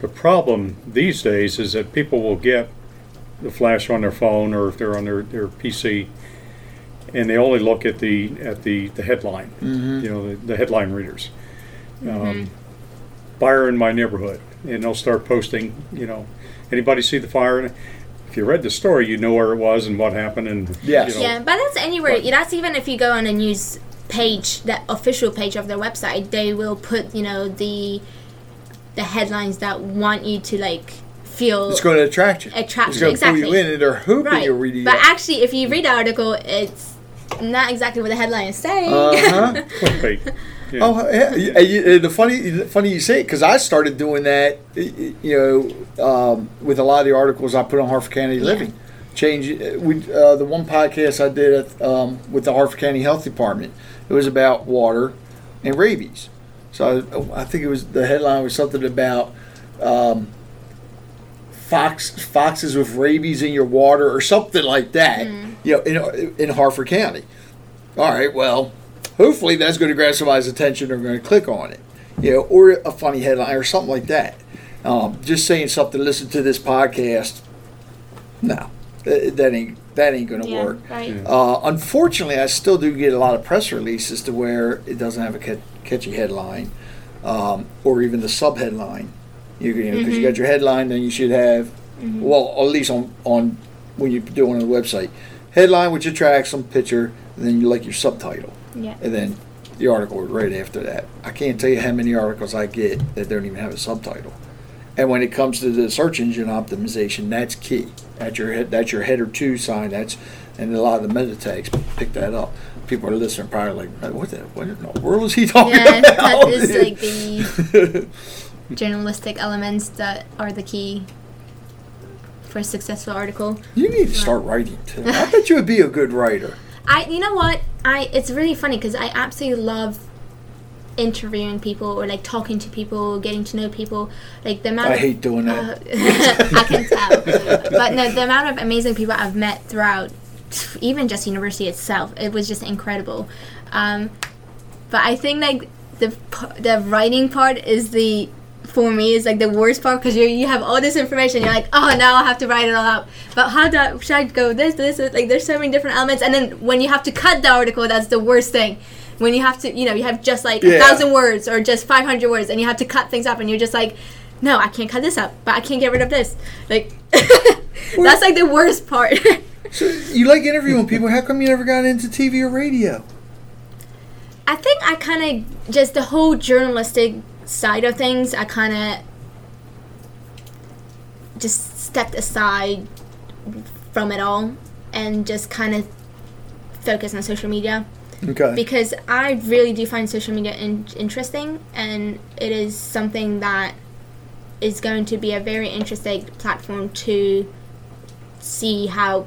The problem these days is that people will get the flash on their phone or if they're on their, their PC, and they only look at the at the, the headline, you know, the, the headline readers. Um, fire in my neighborhood, and they'll start posting. You know, anybody see the fire? If you read the story, you know where it was and what happened, and Yes. you know, Yeah, but that's anywhere. But- that's even if you go on a news page, that official page of their website, they will put you know the the headlines that want you to like feel it's going to attract you. Attract It's you, going to pull you in, and they're hoping right. you're reading But it. actually, if you read the article, it's not exactly what the headline is saying. Uh-huh. clickbait. Yeah. Oh, yeah. y- y- y- The funny, the funny you say it because I started doing that, y- y- you know, um, with a lot of the articles I put on Harford County Living. Change uh, we uh, the one podcast I did at, um, with the Harford County Health Department. It was about water and rabies. So I, I think it was the headline was something about um, fox foxes with rabies in your water or something like that. You know, in in Harford County. All right, well, hopefully that's going to grab somebody's attention. They're going to click on it, you know, or a funny headline or something like that. Um, just saying something. Listen to this podcast. No, Uh, That ain't that ain't gonna Yeah, work. right. Uh, unfortunately, I still do get a lot of press releases to where it doesn't have a ca- catchy headline, um, or even the sub headline. You because you, know, 'cause you got your headline, then you should have, well, at least on on when you do it on the website, headline which attracts some picture, and then you like your subtitle, Yeah. and then the article right after that. I can't tell you how many articles I get that don't even have a subtitle. And when it comes to the search engine optimization, that's key. That's your head. That's your header two sign. That's and a lot of the meta tags pick that up. People are listening, probably like, "What the what in the world is he talking Yeah, about?" that is like the journalistic elements that are the key for a successful article. you need to start writing too. I bet you would be a good writer. I, you know what? I it's really funny because I absolutely love interviewing people or like talking to people, getting to know people. Like the amount I of hate doing that. I can tell. But no, the amount of amazing people I've met throughout, even just university itself, it was just incredible. Um, but I think like the the writing part is the for me is like the worst part because you you have all this information. You're like, oh, now I have to write it all out. But how do I, should I go this this this? Like there's so many different elements, and then when you have to cut the article, that's the worst thing. When you have to, you know, you have just like Yeah. a thousand words or just 500 words, and you have to cut things up, and you're just like, no, I can't cut this up, but I can't get rid of this. Like, that's like the worst part. So you like interviewing people? How come you never got into TV or radio? I think I kind of just the whole journalistic side of things. I kind of just stepped aside from it all and just kind of focus on social media Okay. because I really do find social media in- interesting and it is something that is going to be a very interesting platform to see how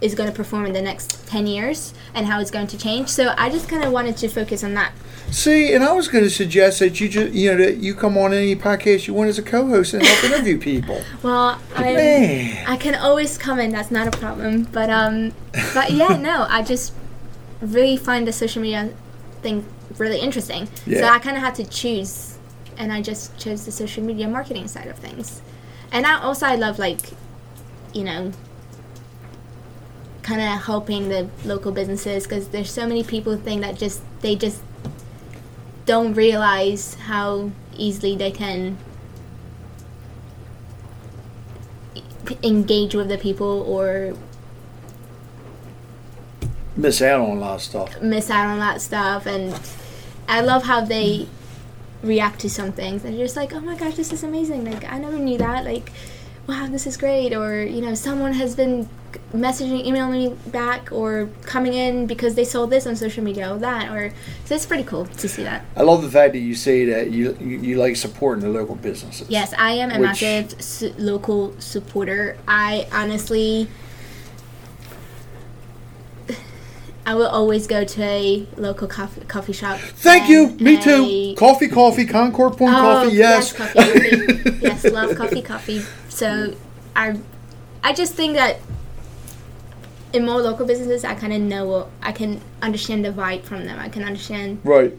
is going to perform in the next 10 years and how it's going to change. So i just kind of wanted to focus on that. See, and I was going to suggest that you just, you know, that you come on any podcast you want as a co-host and help interview people. well I, I can always come in that's not a problem. But um but yeah no i just really find the social media thing really interesting. Yeah. so i kind of had to choose and i just chose the social media marketing side of things. And i also i love like you know kind of helping the local businesses because there's so many people think that just they just don't realize how easily they can engage with the people or Miss out on a lot of stuff. miss out on that stuff and i love how they react to some things. They're just like oh my gosh this is amazing. Like i never knew that. Like wow this is great. Or you know someone has been messaging emailing me back or coming in because they saw this on social media or that or so it's pretty cool to see that I love the fact that you say that you you, you like supporting the local businesses. Yes, I am a Which- massive su- local supporter. I honestly, I will always go to a local coffee, coffee shop. Thank you. Me too. Coffee, coffee, Concord Point Oh, coffee. Yes. coffee, coffee. yes, love coffee, coffee. So, I, I just think that in more local businesses, I kind of know, what- I can understand the vibe from them. I can understand Right.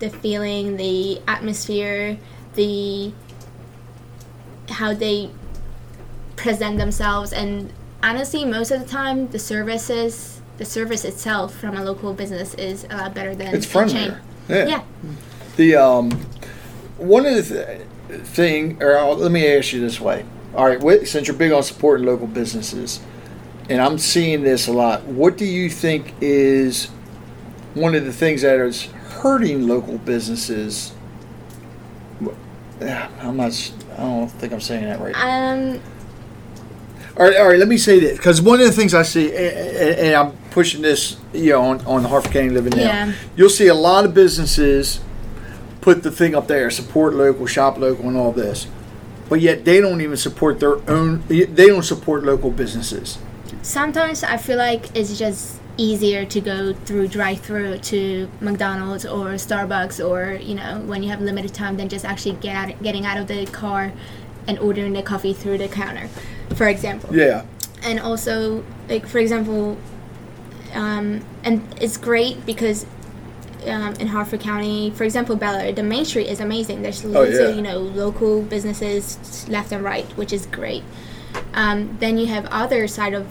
the feeling, the atmosphere, the how they present themselves, and honestly, most of the time, the services, the service itself from a local business is a lot better than It's friendlier. chain. Yeah. Yeah. The um, one of the th- thing, or I'll, let me ask you this way. All right, since you're big on supporting local businesses, and I'm seeing this a lot, what do you think is one of the things that is hurting local businesses? I'm not. I don't think I'm saying that right. Um, All right, all right. Let me say this because one of the things I see, a- a- and I'm pushing this, you know, on, on Harford County Living Now. Yeah. You'll see a lot of businesses put the thing up there, support local, shop local, and all this, but yet they don't even support their own. They don't support local businesses. Sometimes I feel like it's just easier to go through drive-through to McDonald's or Starbucks or you know when you have limited time than just actually get out, getting out of the car and ordering the coffee through the counter, for example. Yeah. and also like for example um, and it's great because um, in Harford County, for example, Bel the main street is amazing. There's loads Oh, yeah. of you know local businesses left and right, which is great. Um, then you have other side of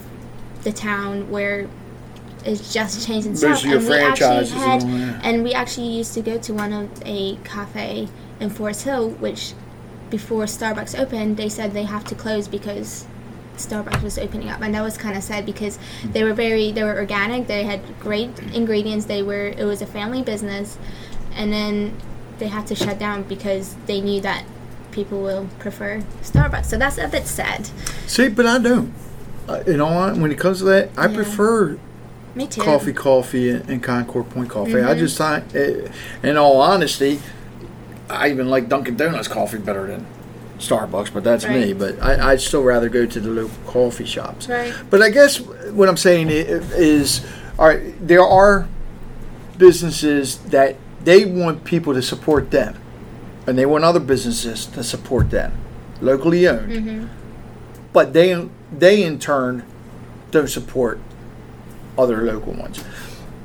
the town where it's just changing stuff. and we actually had, and and we actually used to go to one of a cafe in Forest Hill, which before Starbucks opened, they said they have to close because Starbucks was opening up, and that was kind of sad because they were very they were organic. They had great ingredients. They were it was a family business, and then they had to shut down because they knew that people will prefer Starbucks. So that's a bit sad. See, but I don't. Uh, you know what? When it comes to that, I Yeah. prefer Me too. coffee, coffee, and, and Concord Point coffee. I Mhm. just find, uh, in all honesty, I even like Dunkin' Donuts coffee better than Starbucks, but that's me. But I, I'd still rather go to the local coffee shops. Right. But I guess what I'm saying i- is, all right, there are businesses that they want people to support them, and they want other businesses to support them, locally owned. Mhm. But they they in turn don't support other local ones.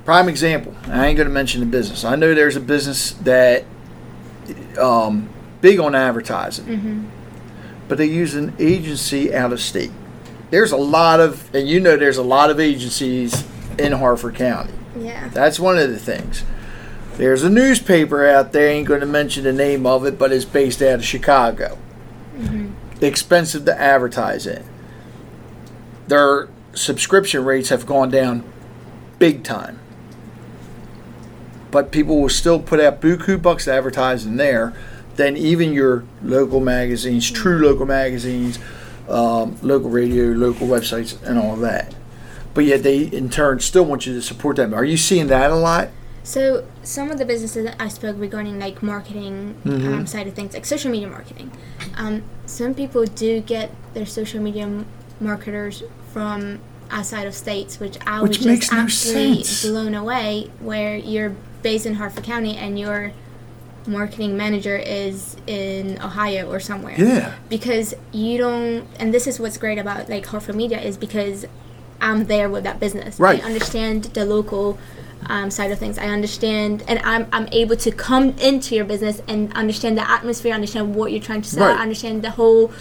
Prime example. I ain't going to mention the business. I know there's a business that um, big on advertising, Mhm. but they use an agency out of state. There's a lot of, and you know, there's a lot of agencies in Harford County. Yeah. That's one of the things. There's a newspaper out there, ain't going to mention the name of it, but it's based out of Chicago. Expensive to advertise in. Their subscription rates have gone down big time. But people will still put out buku bucks to advertise in there than even your local magazines, true local magazines, um, local radio, local websites, and all that. But yet they, in turn, still want you to support them. Are you seeing that a lot? So some of the businesses that I spoke regarding like marketing Mm-hmm. um, side of things, like social media marketing, um, some people do get their social media m- marketers from outside of states, which I Which was just no absolutely sense. blown away. Where you're based in Harford County and your marketing manager is in Ohio or somewhere Yeah. because you don't and this is what's great about like Harford Media is because I'm there with that business. Right. I understand the local um, side of things. I understand and I'm, I'm able to come into your business and understand the atmosphere, understand what you're trying to sell, Right. understand the whole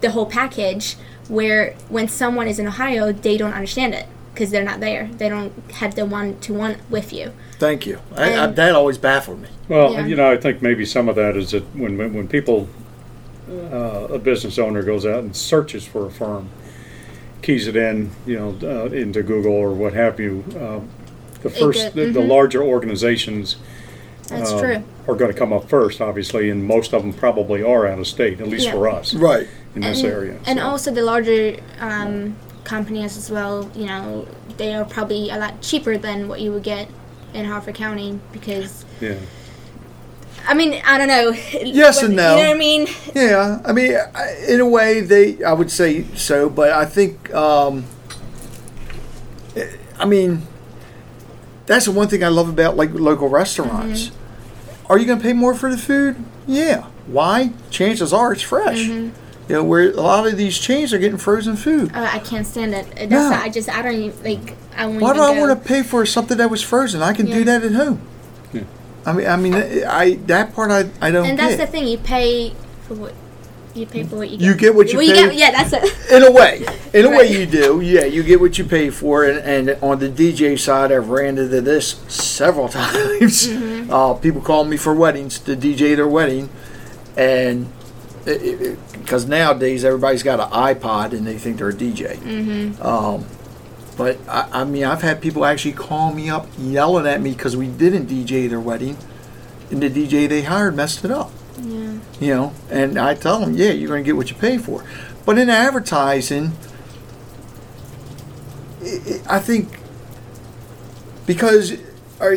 the whole package where when someone is in Ohio, they don't understand it because they're not there. They don't have the one to one with you. Thank you. I, I, that always baffled me. Well, Yeah. you know, I think maybe some of that is that when when, when people, uh, a business owner goes out and searches for a firm, keys it in, you know, uh, into Google or what have you, uh, the first, the, the mhm. larger organizations That's um, true. are going to come up first, obviously, and most of them probably are out of state, at least Yeah. for us Right. in this and, area. And so. also the larger um, companies as well, you know, they are probably a lot cheaper than what you would get in Harford County because, yeah. I mean, I don't know. Yes and no. You know what I mean? Yeah, I mean, I- in a way, they I would say so, but I think, um, I mean, that's the one thing I love about like local restaurants. Are you going to pay more for the food? Yeah. Why? Chances are it's fresh. You know, where a lot of these chains are getting frozen food. Uh, I can't stand it. That's No. I just, I don't even, like, I won't Why do even I go. want to pay for something that was frozen? I can do that at home. Yeah. I mean, I mean, I that part I, I don't And that's get. the thing, you pay for what, you pay for what you get. You get what you well, pay- get, yeah, that's it. in a way, in a way you do. Yeah, you get what you pay for, and, and on the DJ side, I've ran into this several times. Mm-hmm. Uh, people call me for weddings to DJ their wedding, and because nowadays everybody's got an iPod and they think they're a DJ. Mm-hmm. Um, but I, I mean, I've had people actually call me up yelling at me because we didn't DJ their wedding, and the DJ they hired messed it up Yeah. you know and i tell them yeah you're going to get what you pay for but in advertising i think because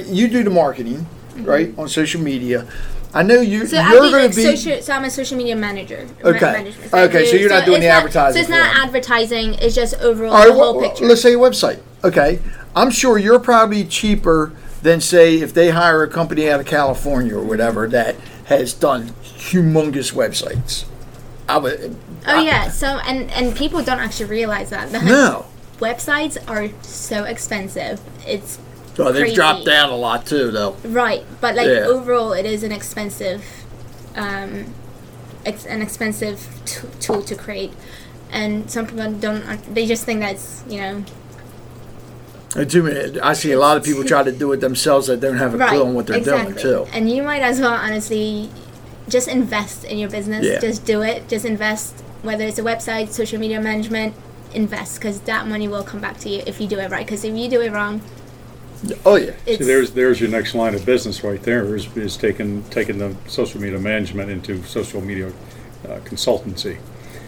you do the marketing right on social media i know you Mm-hmm. So you're going like to be social, so I'm a social media manager. Okay. I Okay, so you're not doing it's the advertising So it's not them. advertising. It's just overall all right the whole well, picture. let's say a website okay i'm sure you're probably cheaper than say if they hire a company out of california or whatever that has done humongous websites i would oh yeah. So and and people don't actually realize that. No websites are so expensive. It's well, they've Crazy. dropped down a lot too though right, but like Yeah. overall, it is an expensive, um, ex- an expensive t- tool to create. and some people don't. They just think that's you know And too many, I see a lot of people try to do it themselves that don't have a clue on what they're exactly. doing too. And you might as well honestly just invest in your business. Yeah. Just do it. Just invest, whether it's a website, social media management. Invest because that money will come back to you if you do it right. Because if you do it wrong, Oh yeah, it's See, there's, there's your next line of business right there, is, is taking, taking the social media management into social media uh, consultancy.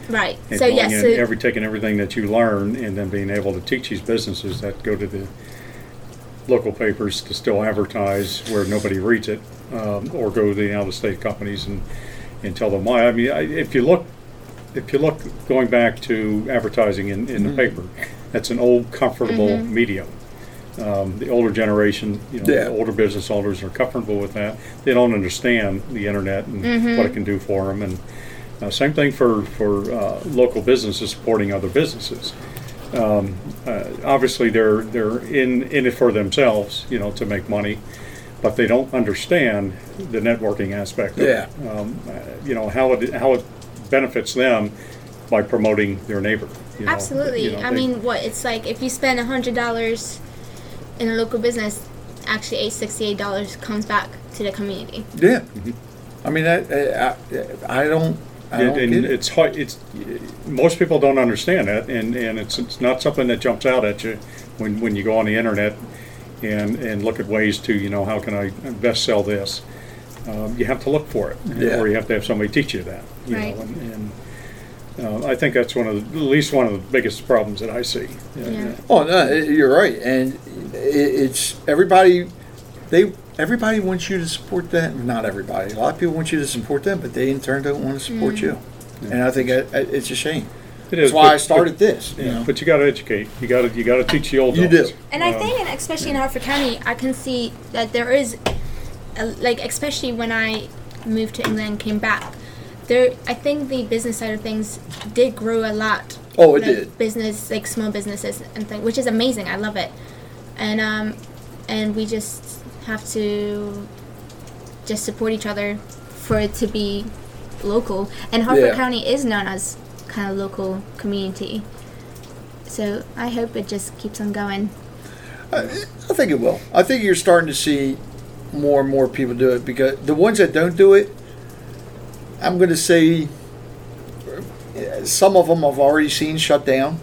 Right. And So yes, in, so, every, taking everything that you learn and then being able to teach these businesses that go to the local papers to still advertise where nobody reads it, um, or go to the out-of-state companies and, and tell them why. I mean, I, if you look, if you look going back to advertising in, in the paper, that's an old, comfortable medium. Um, the older generation, you know, Yeah. the older business owners are comfortable with that. They don't understand the internet and what it can do for them. And uh, same thing for for uh, local businesses supporting other businesses. Um, uh, obviously, they're they're in in it for themselves, you know, to make money, but they don't understand the networking aspect. Of Yeah. It. Um, uh, you know how it how it benefits them by promoting their neighbor. You know, absolutely. you know, I they- mean, what it's like if you spend a hundred dollars in a local business, actually eight sixty eight dollars comes back to the community. yeah. I mean, I, I, I don't, I And, don't and get it. it's hard, it's most people don't understand that, and, and it's it's not something that jumps out at you when, when you go on the internet and and look at ways to you know how can I best sell this. Um, you have to look for it, Yeah. or you have to have somebody teach you that. You Right. know, and, and uh, I think that's one of the, at least one of the biggest problems that I see. Yeah. Oh no, i- you're right, and i it's everybody. They everybody wants you to support them. Not everybody. A lot of people want you to support them, but they in turn don't want to support you. And I think it, it's a shame. It That's is, why but- I started this. But, You know? but you got to educate. You got to you got to teach the old You dogs. do. And I think, and especially in Harford County, I can see that there is, a, like, especially when I moved to England came back, there, I think the business side of things did grow a lot. Oh, it like, did. Business, like small businesses and things, which is amazing. I love it, and um, and we just have to just support each other for it to be local. And Harford Yeah. County is known as kind of local community. So I hope it just keeps on going. I, I think it will. I think you're starting to see more and more people do it because the ones that don't do it, I'm going to say some of them I've already seen shut down.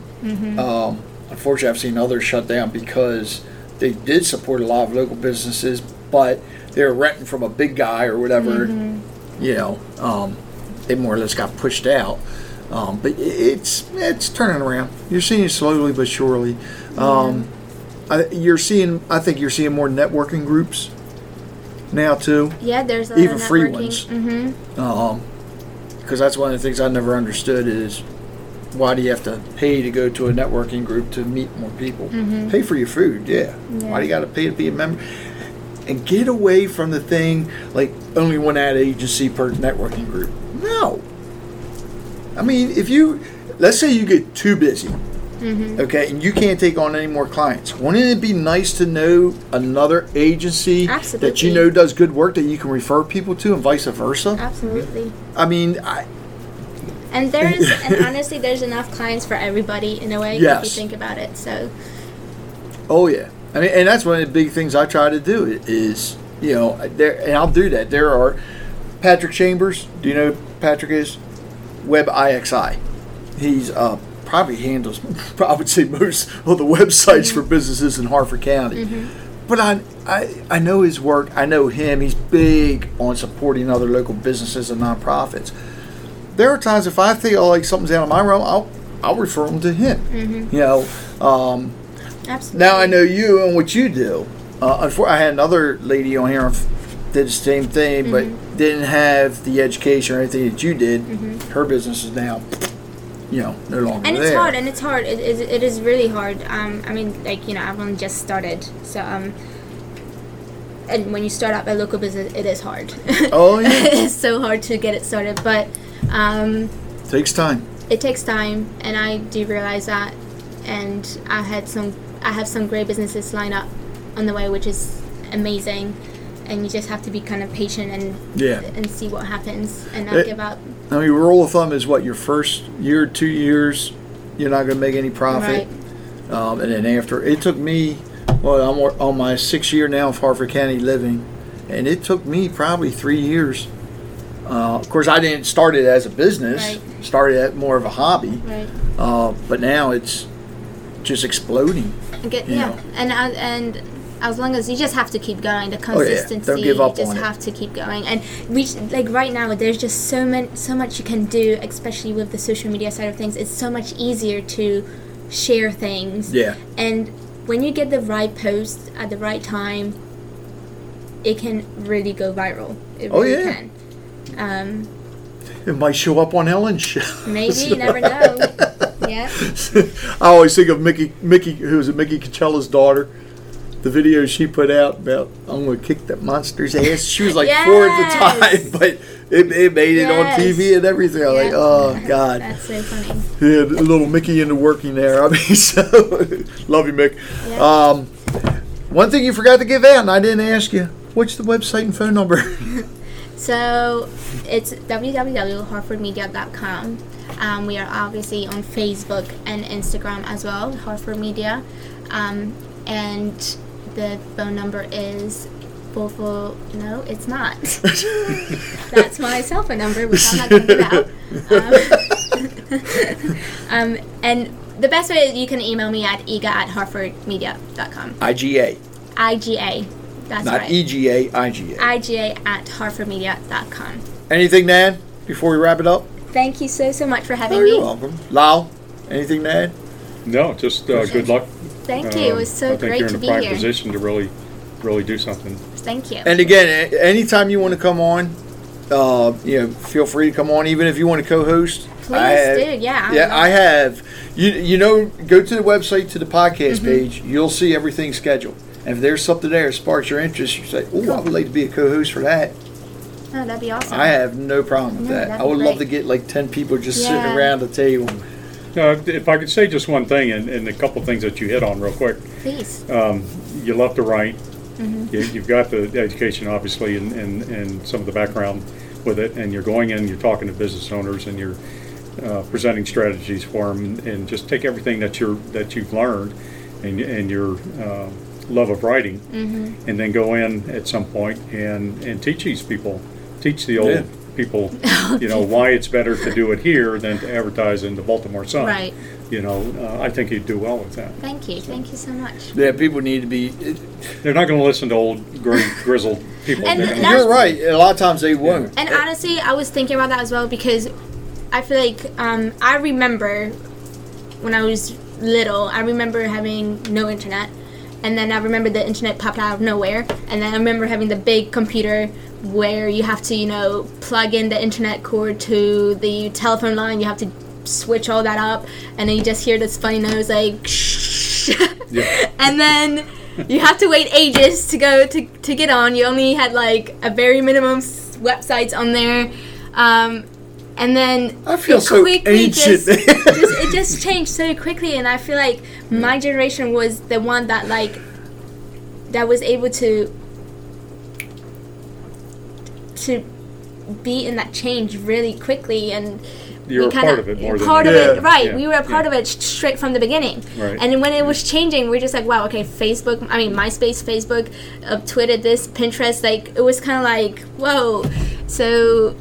Um, unfortunately, I've seen others shut down because they did support a lot of local businesses, but they were renting from a big guy or whatever. You know, um, they more or less got pushed out. Um, but it's it's turning around. You're seeing it slowly but surely. Um, I, you're seeing. I think you're seeing more networking groups now too. Yeah, there's a Even free ones. Mm-hmm. Um, because that's one of the things I never understood is why do you have to pay to go to a networking group to meet more people? Mm-hmm. Pay for your food, yeah. Yeah. Why do you got to pay to be a member? And get away from the thing like only one ad agency per networking group. No. I mean, if you let's say you get too busy, mm-hmm. okay, and you can't take on any more clients, wouldn't it be nice to know another agency that you know does good work that you can refer people to, and vice versa? Absolutely. I mean, I, And there's and honestly, there's enough clients for everybody in a way if you think about it. So oh yeah, I mean, and that's one of the big things I try to do is, you know, there, and I'll do that. There are Patrick Chambers. Do you know who Patrick is? Web IXI. He's uh, probably handles, I would say, most of the websites for businesses in Harford County. But I, I, I know his work. I know him. He's big on supporting other local businesses and nonprofits. There are times if I feel like something's out of my realm, I'll, I'll refer them to him. You know, um, absolutely. now I know you and what you do. Uh, I had another lady on here did the same thing, but didn't have the education or anything that you did. Her business is now, you know, no longer and there. it's hard and it's hard it, it, it is really hard um, i mean like you know i've only just started so um and when you start up a local business it is hard Oh yeah, it's so hard to get it started but um takes time. it takes time and i do realize that and i had some i have some great businesses lined up on the way which is amazing and you just have to be kind of patient and Yeah. and see what happens and not It- give up I mean, rule of thumb is what your first year, two years, you're not going to make any profit, Right. um, and then after it took me, well, I'm on my sixth year now of Harford County living, and it took me probably three years. Uh, of course, I didn't start it as a business; Right. started at more of a hobby. Right. Uh, but now it's just exploding. Get, yeah, know. and and as long as you just have to keep going, the consistency. Oh, yeah. Don't give up you just on it. have to keep going. And reach like right now, there's just so many, so much you can do, especially with the social media side of things. It's so much easier to share things. Yeah. And when you get the right post at the right time, it can really go viral. It Oh, really yeah. can. Um, It might show up on Ellen's show. maybe you never know. yeah. I always think of Mickey, Mickey, who was Mickey Coachella's daughter. The video she put out about I'm gonna kick that monster's ass. She was like four at the time, but it, it made it on TV and everything. I'm like, oh god, That's so funny. yeah, little Mickey into working there. I mean, so love you, Mick. Yeah. Um, one thing you forgot to give out, and I didn't ask you. What's the website and phone number? So it's www.harfordmedia.com. Um, we are obviously on Facebook and Instagram as well, Harford Media. Um, and the phone number is four. No, it's not. That's my cell phone number, which I'm not going to give out. Um, um, and the best way is you can email me at ega at harfordmedia.com. IGA, IGA. That's not right. EGA, IGA. IGA at harfordmedia.com. Anything, Nan? Before we wrap it up? Thank you so so much for having Oh, me. you're welcome. Lyle, anything to add? No, just uh, good luck. Thank you. It was so Um, I think you're in a be prime here. position to really, really do something. Thank you. And again, a- anytime you want to come on, uh, you know, feel free to come on. Even if you want to co-host, Please I have- do. Yeah. I yeah, would I have. You you know, go to the website to the podcast Mm-hmm. page. You'll see everything scheduled. And if there's something there that sparks your interest, you say, "Oh, I would like to be a co-host for that." Oh, that'd be awesome. I have no problem with No, that. that'd I would be love to great. get like ten people just sitting Yeah. around the table. Uh, if I could say just one thing, and, and a couple things that you hit on real quick. Please. Um, you love to write. Mm-hmm. You, you've got the education, obviously, and, and, and some of the background with it, and you're going in, you're talking to business owners, and you're uh, presenting strategies for them, and, and just take everything that you're that you've learned, and and your uh, love of writing, Mm-hmm. and then go in at some point and and teach these people, teach the old Yeah. people, you know, why it's better to do it here than to advertise in the Baltimore Sun. Right. You know, uh, I think you'd do well with that. Thank you. Thank you so much. Yeah, people need to be. They're not going to listen to old gri- grizzled people. And th- that's- You're right. A lot of times they won't. And honestly, I was thinking about that as well because I feel like um, I remember when I was little, I remember having no internet. And then I remember the internet popped out of nowhere. And then I remember having the big computer where you have to, you know, plug in the internet cord to the telephone line. You have to switch all that up. And then you just hear this funny noise like, Yeah. and then you have to wait ages to go to, to get on. You only had like a very minimum s- websites on there, um, and then I feel it so quickly ancient. Just, just it just changed so quickly, and I feel like my generation was the one that like that was able to to be in that change really quickly and You're we a kinda- part of it more than part you of Yeah. it right Yeah. we were a part Yeah. of it straight from the beginning Right. and when it was changing we are just like wow okay facebook i mean myspace facebook uh, twitter this pinterest like it was kind of like whoa so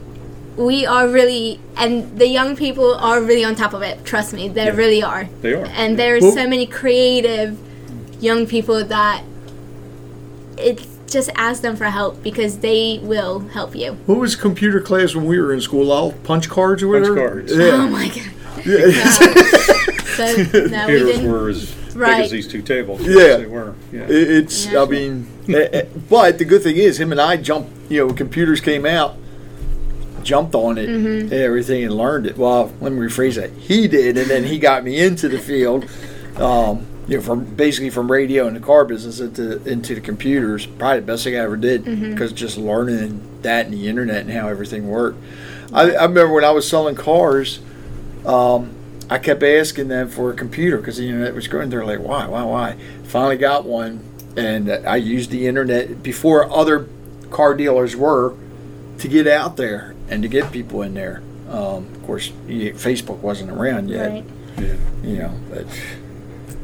we are really and the young people are really on top of it trust me they Yeah. really are They are. and there's Well- so many creative young people that it just ask them for help because they will help you What was computer class when we were in school? All punch cards or Punch whatever. cards. oh my god yeah. so no, we Computers didn't were as big as these two tables. Yeah. They were. Yeah. It's, Yeah. I mean, eh, eh, but the good thing is, him and I jumped, you know, when computers came out, jumped on it Mm-hmm. and everything and learned it. Well, let me rephrase that. He did, and then he got me into the field, um, you know, from basically from radio and the car business into, into the computers. Probably the best thing I ever did Mm-hmm. because just learning that and the internet and how everything worked. I, I remember when I was selling cars, um, I kept asking them for a computer because the internet was growing. They're like, why, why, why? Finally got one, and I used the internet before other car dealers were to get out there and to get people in there. Um, of course, you, Facebook wasn't around yet. Right. Yeah. You know, but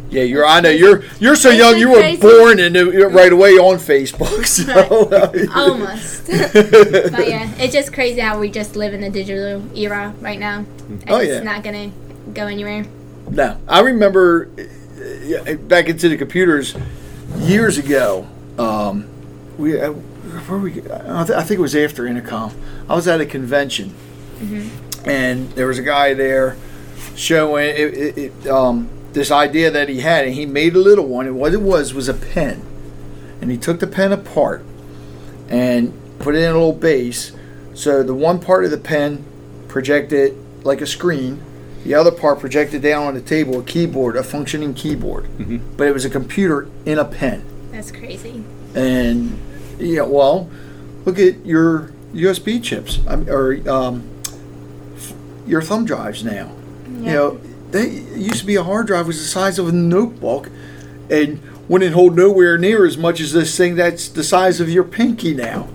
yeah, you're. I know you're. You're so young. You were born uh, right away on Facebook. So. Almost. but yeah, it's just crazy how we just live in the digital era right now. And Oh, it's yeah. not gonna go anywhere. No, I remember uh, back into the computers years ago. Um, we where we I th- I think it was after Intercom. I was at a convention, and there was a guy there showing it, it, it, um, this idea that he had, and he made a little one. And what it was was a pen, and he took the pen apart and put it in a little base. So the one part of the pen projected like a screen. The other part projected down on the table a keyboard, a functioning keyboard. But it was a computer in a pen. That's crazy. And yeah, well, look at your USB chips um, or um, f- your thumb drives now. Yeah. You know, they it used to be a hard drive was the size of a notebook, and wouldn't hold nowhere near as much as this thing that's the size of your pinky now.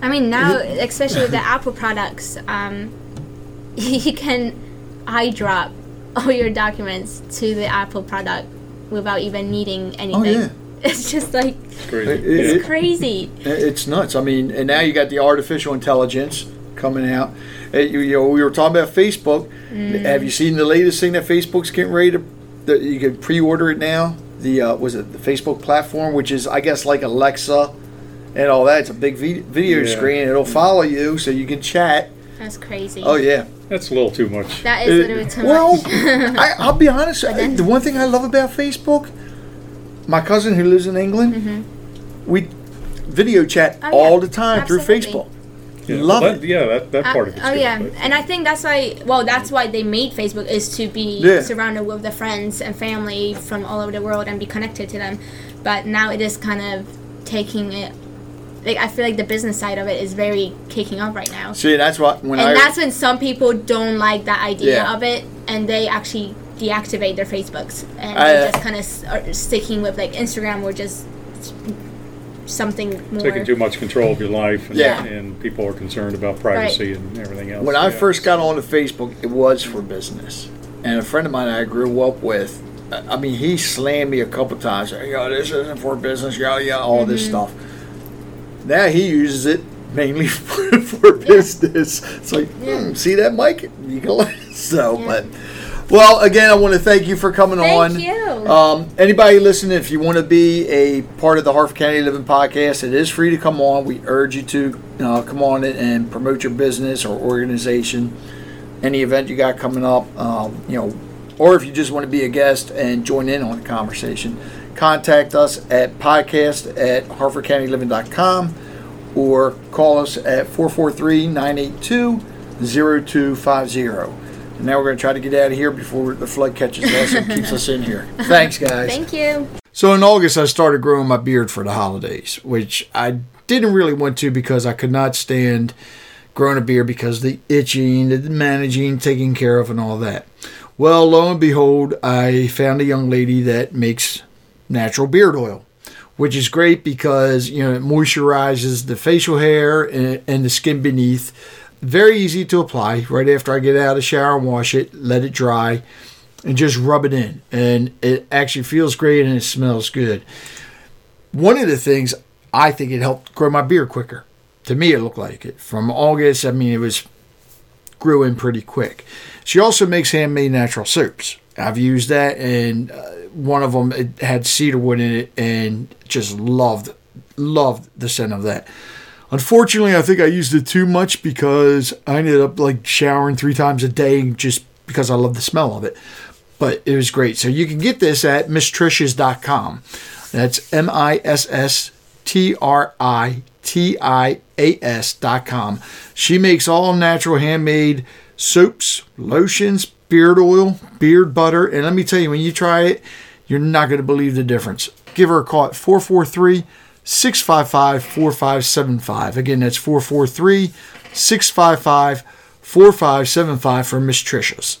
I mean, now, especially with the Apple products, um, you can AirDrop all your documents to the Apple product without even needing anything. Oh, yeah. It's just like It's crazy. It- yeah. it's crazy. It's nuts. I mean, and now you got the artificial intelligence coming out. You, you know, we were talking about Facebook. Have you seen the latest thing that Facebook's getting ready to? That you can pre-order it now. The uh, was it the Facebook Portal, which is I guess like Alexa and all that. It's a big video Yeah. screen. It'll follow you so you can chat. That's crazy. Oh yeah. That's a little too much. That is Uh, literally too well, much. I, I'll be honest. I- then- the one thing I love about Facebook, my cousin who lives in England, we video chat Mm-hmm. Oh, yeah. all the time through Facebook. Yeah, Love well, it. Yeah, that, that Uh, part of it's oh good, yeah, but- and I think that's why. Well, that's why they made Facebook is to be Yeah. surrounded with the friends and family from all over the world and be connected to them. But now it is kind of taking it. Like I feel like the business side of it is very kicking up right now, See, that's what when and I that's when some people don't like that idea Yeah. of it, and they actually deactivate their Facebooks and I, they're uh, just kind of are sticking with like Instagram or just something more. taking too much control of your life, and, Yeah. and people are concerned about privacy and everything else. when I first got onto Facebook, it was for business, and a friend of mine I grew up with. I I mean, he slammed me a couple times. Yo, this isn't for business. Yada yada, all this Mm-hmm. stuff. Now he uses it mainly for, for business. It's like, hmm, see that, Mike? You go. so, Yeah. but well, again, I want to thank you for coming Thank on. Thank you. Um, anybody listening, if you want to be a part of the Harford County Living Podcast, it is free to come on. We urge you to uh, come on it and promote your business or organization, any event you got coming up. Um, you know, or if you just want to be a guest and join in on the conversation, contact us at podcast at harfordcountyliving.com or call us at 443 982 0250. And now we're going to try to get out of here before the flood catches us and keeps us in here. Thanks, guys. Thank you. So in August, I started growing my beard for the holidays, which I didn't really want to because I could not stand growing a beard because the itching, the managing, taking care of, and all that. Well, lo and behold, I found a young lady that makes natural beard oil, which is great because you know it moisturizes the facial hair and, and the skin beneath. Very easy to apply. Right after I get out of the shower and wash it, let it dry and just rub it in. And it actually feels great and it smells good. One of the things I think it helped grow my beard quicker. To me, it looked like it. From August, I mean, it was grew in pretty quick. She also makes handmade natural soaps. I've used that, and uh, one of them it had cedarwood in it, and just loved loved the scent of that. Unfortunately, I think I used it too much because I ended up like showering three times a day just because I love the smell of it. But it was great. So you can get this at misstricias.com. That's M I S S T R I T I A S.com. She makes all natural handmade soaps, lotions, beard oil, beard butter. And let me tell you, when you try it, you're not going to believe the difference. Give her a call at 443 655 4575. Again, that's 443 655 4575 for Miss Tricia's.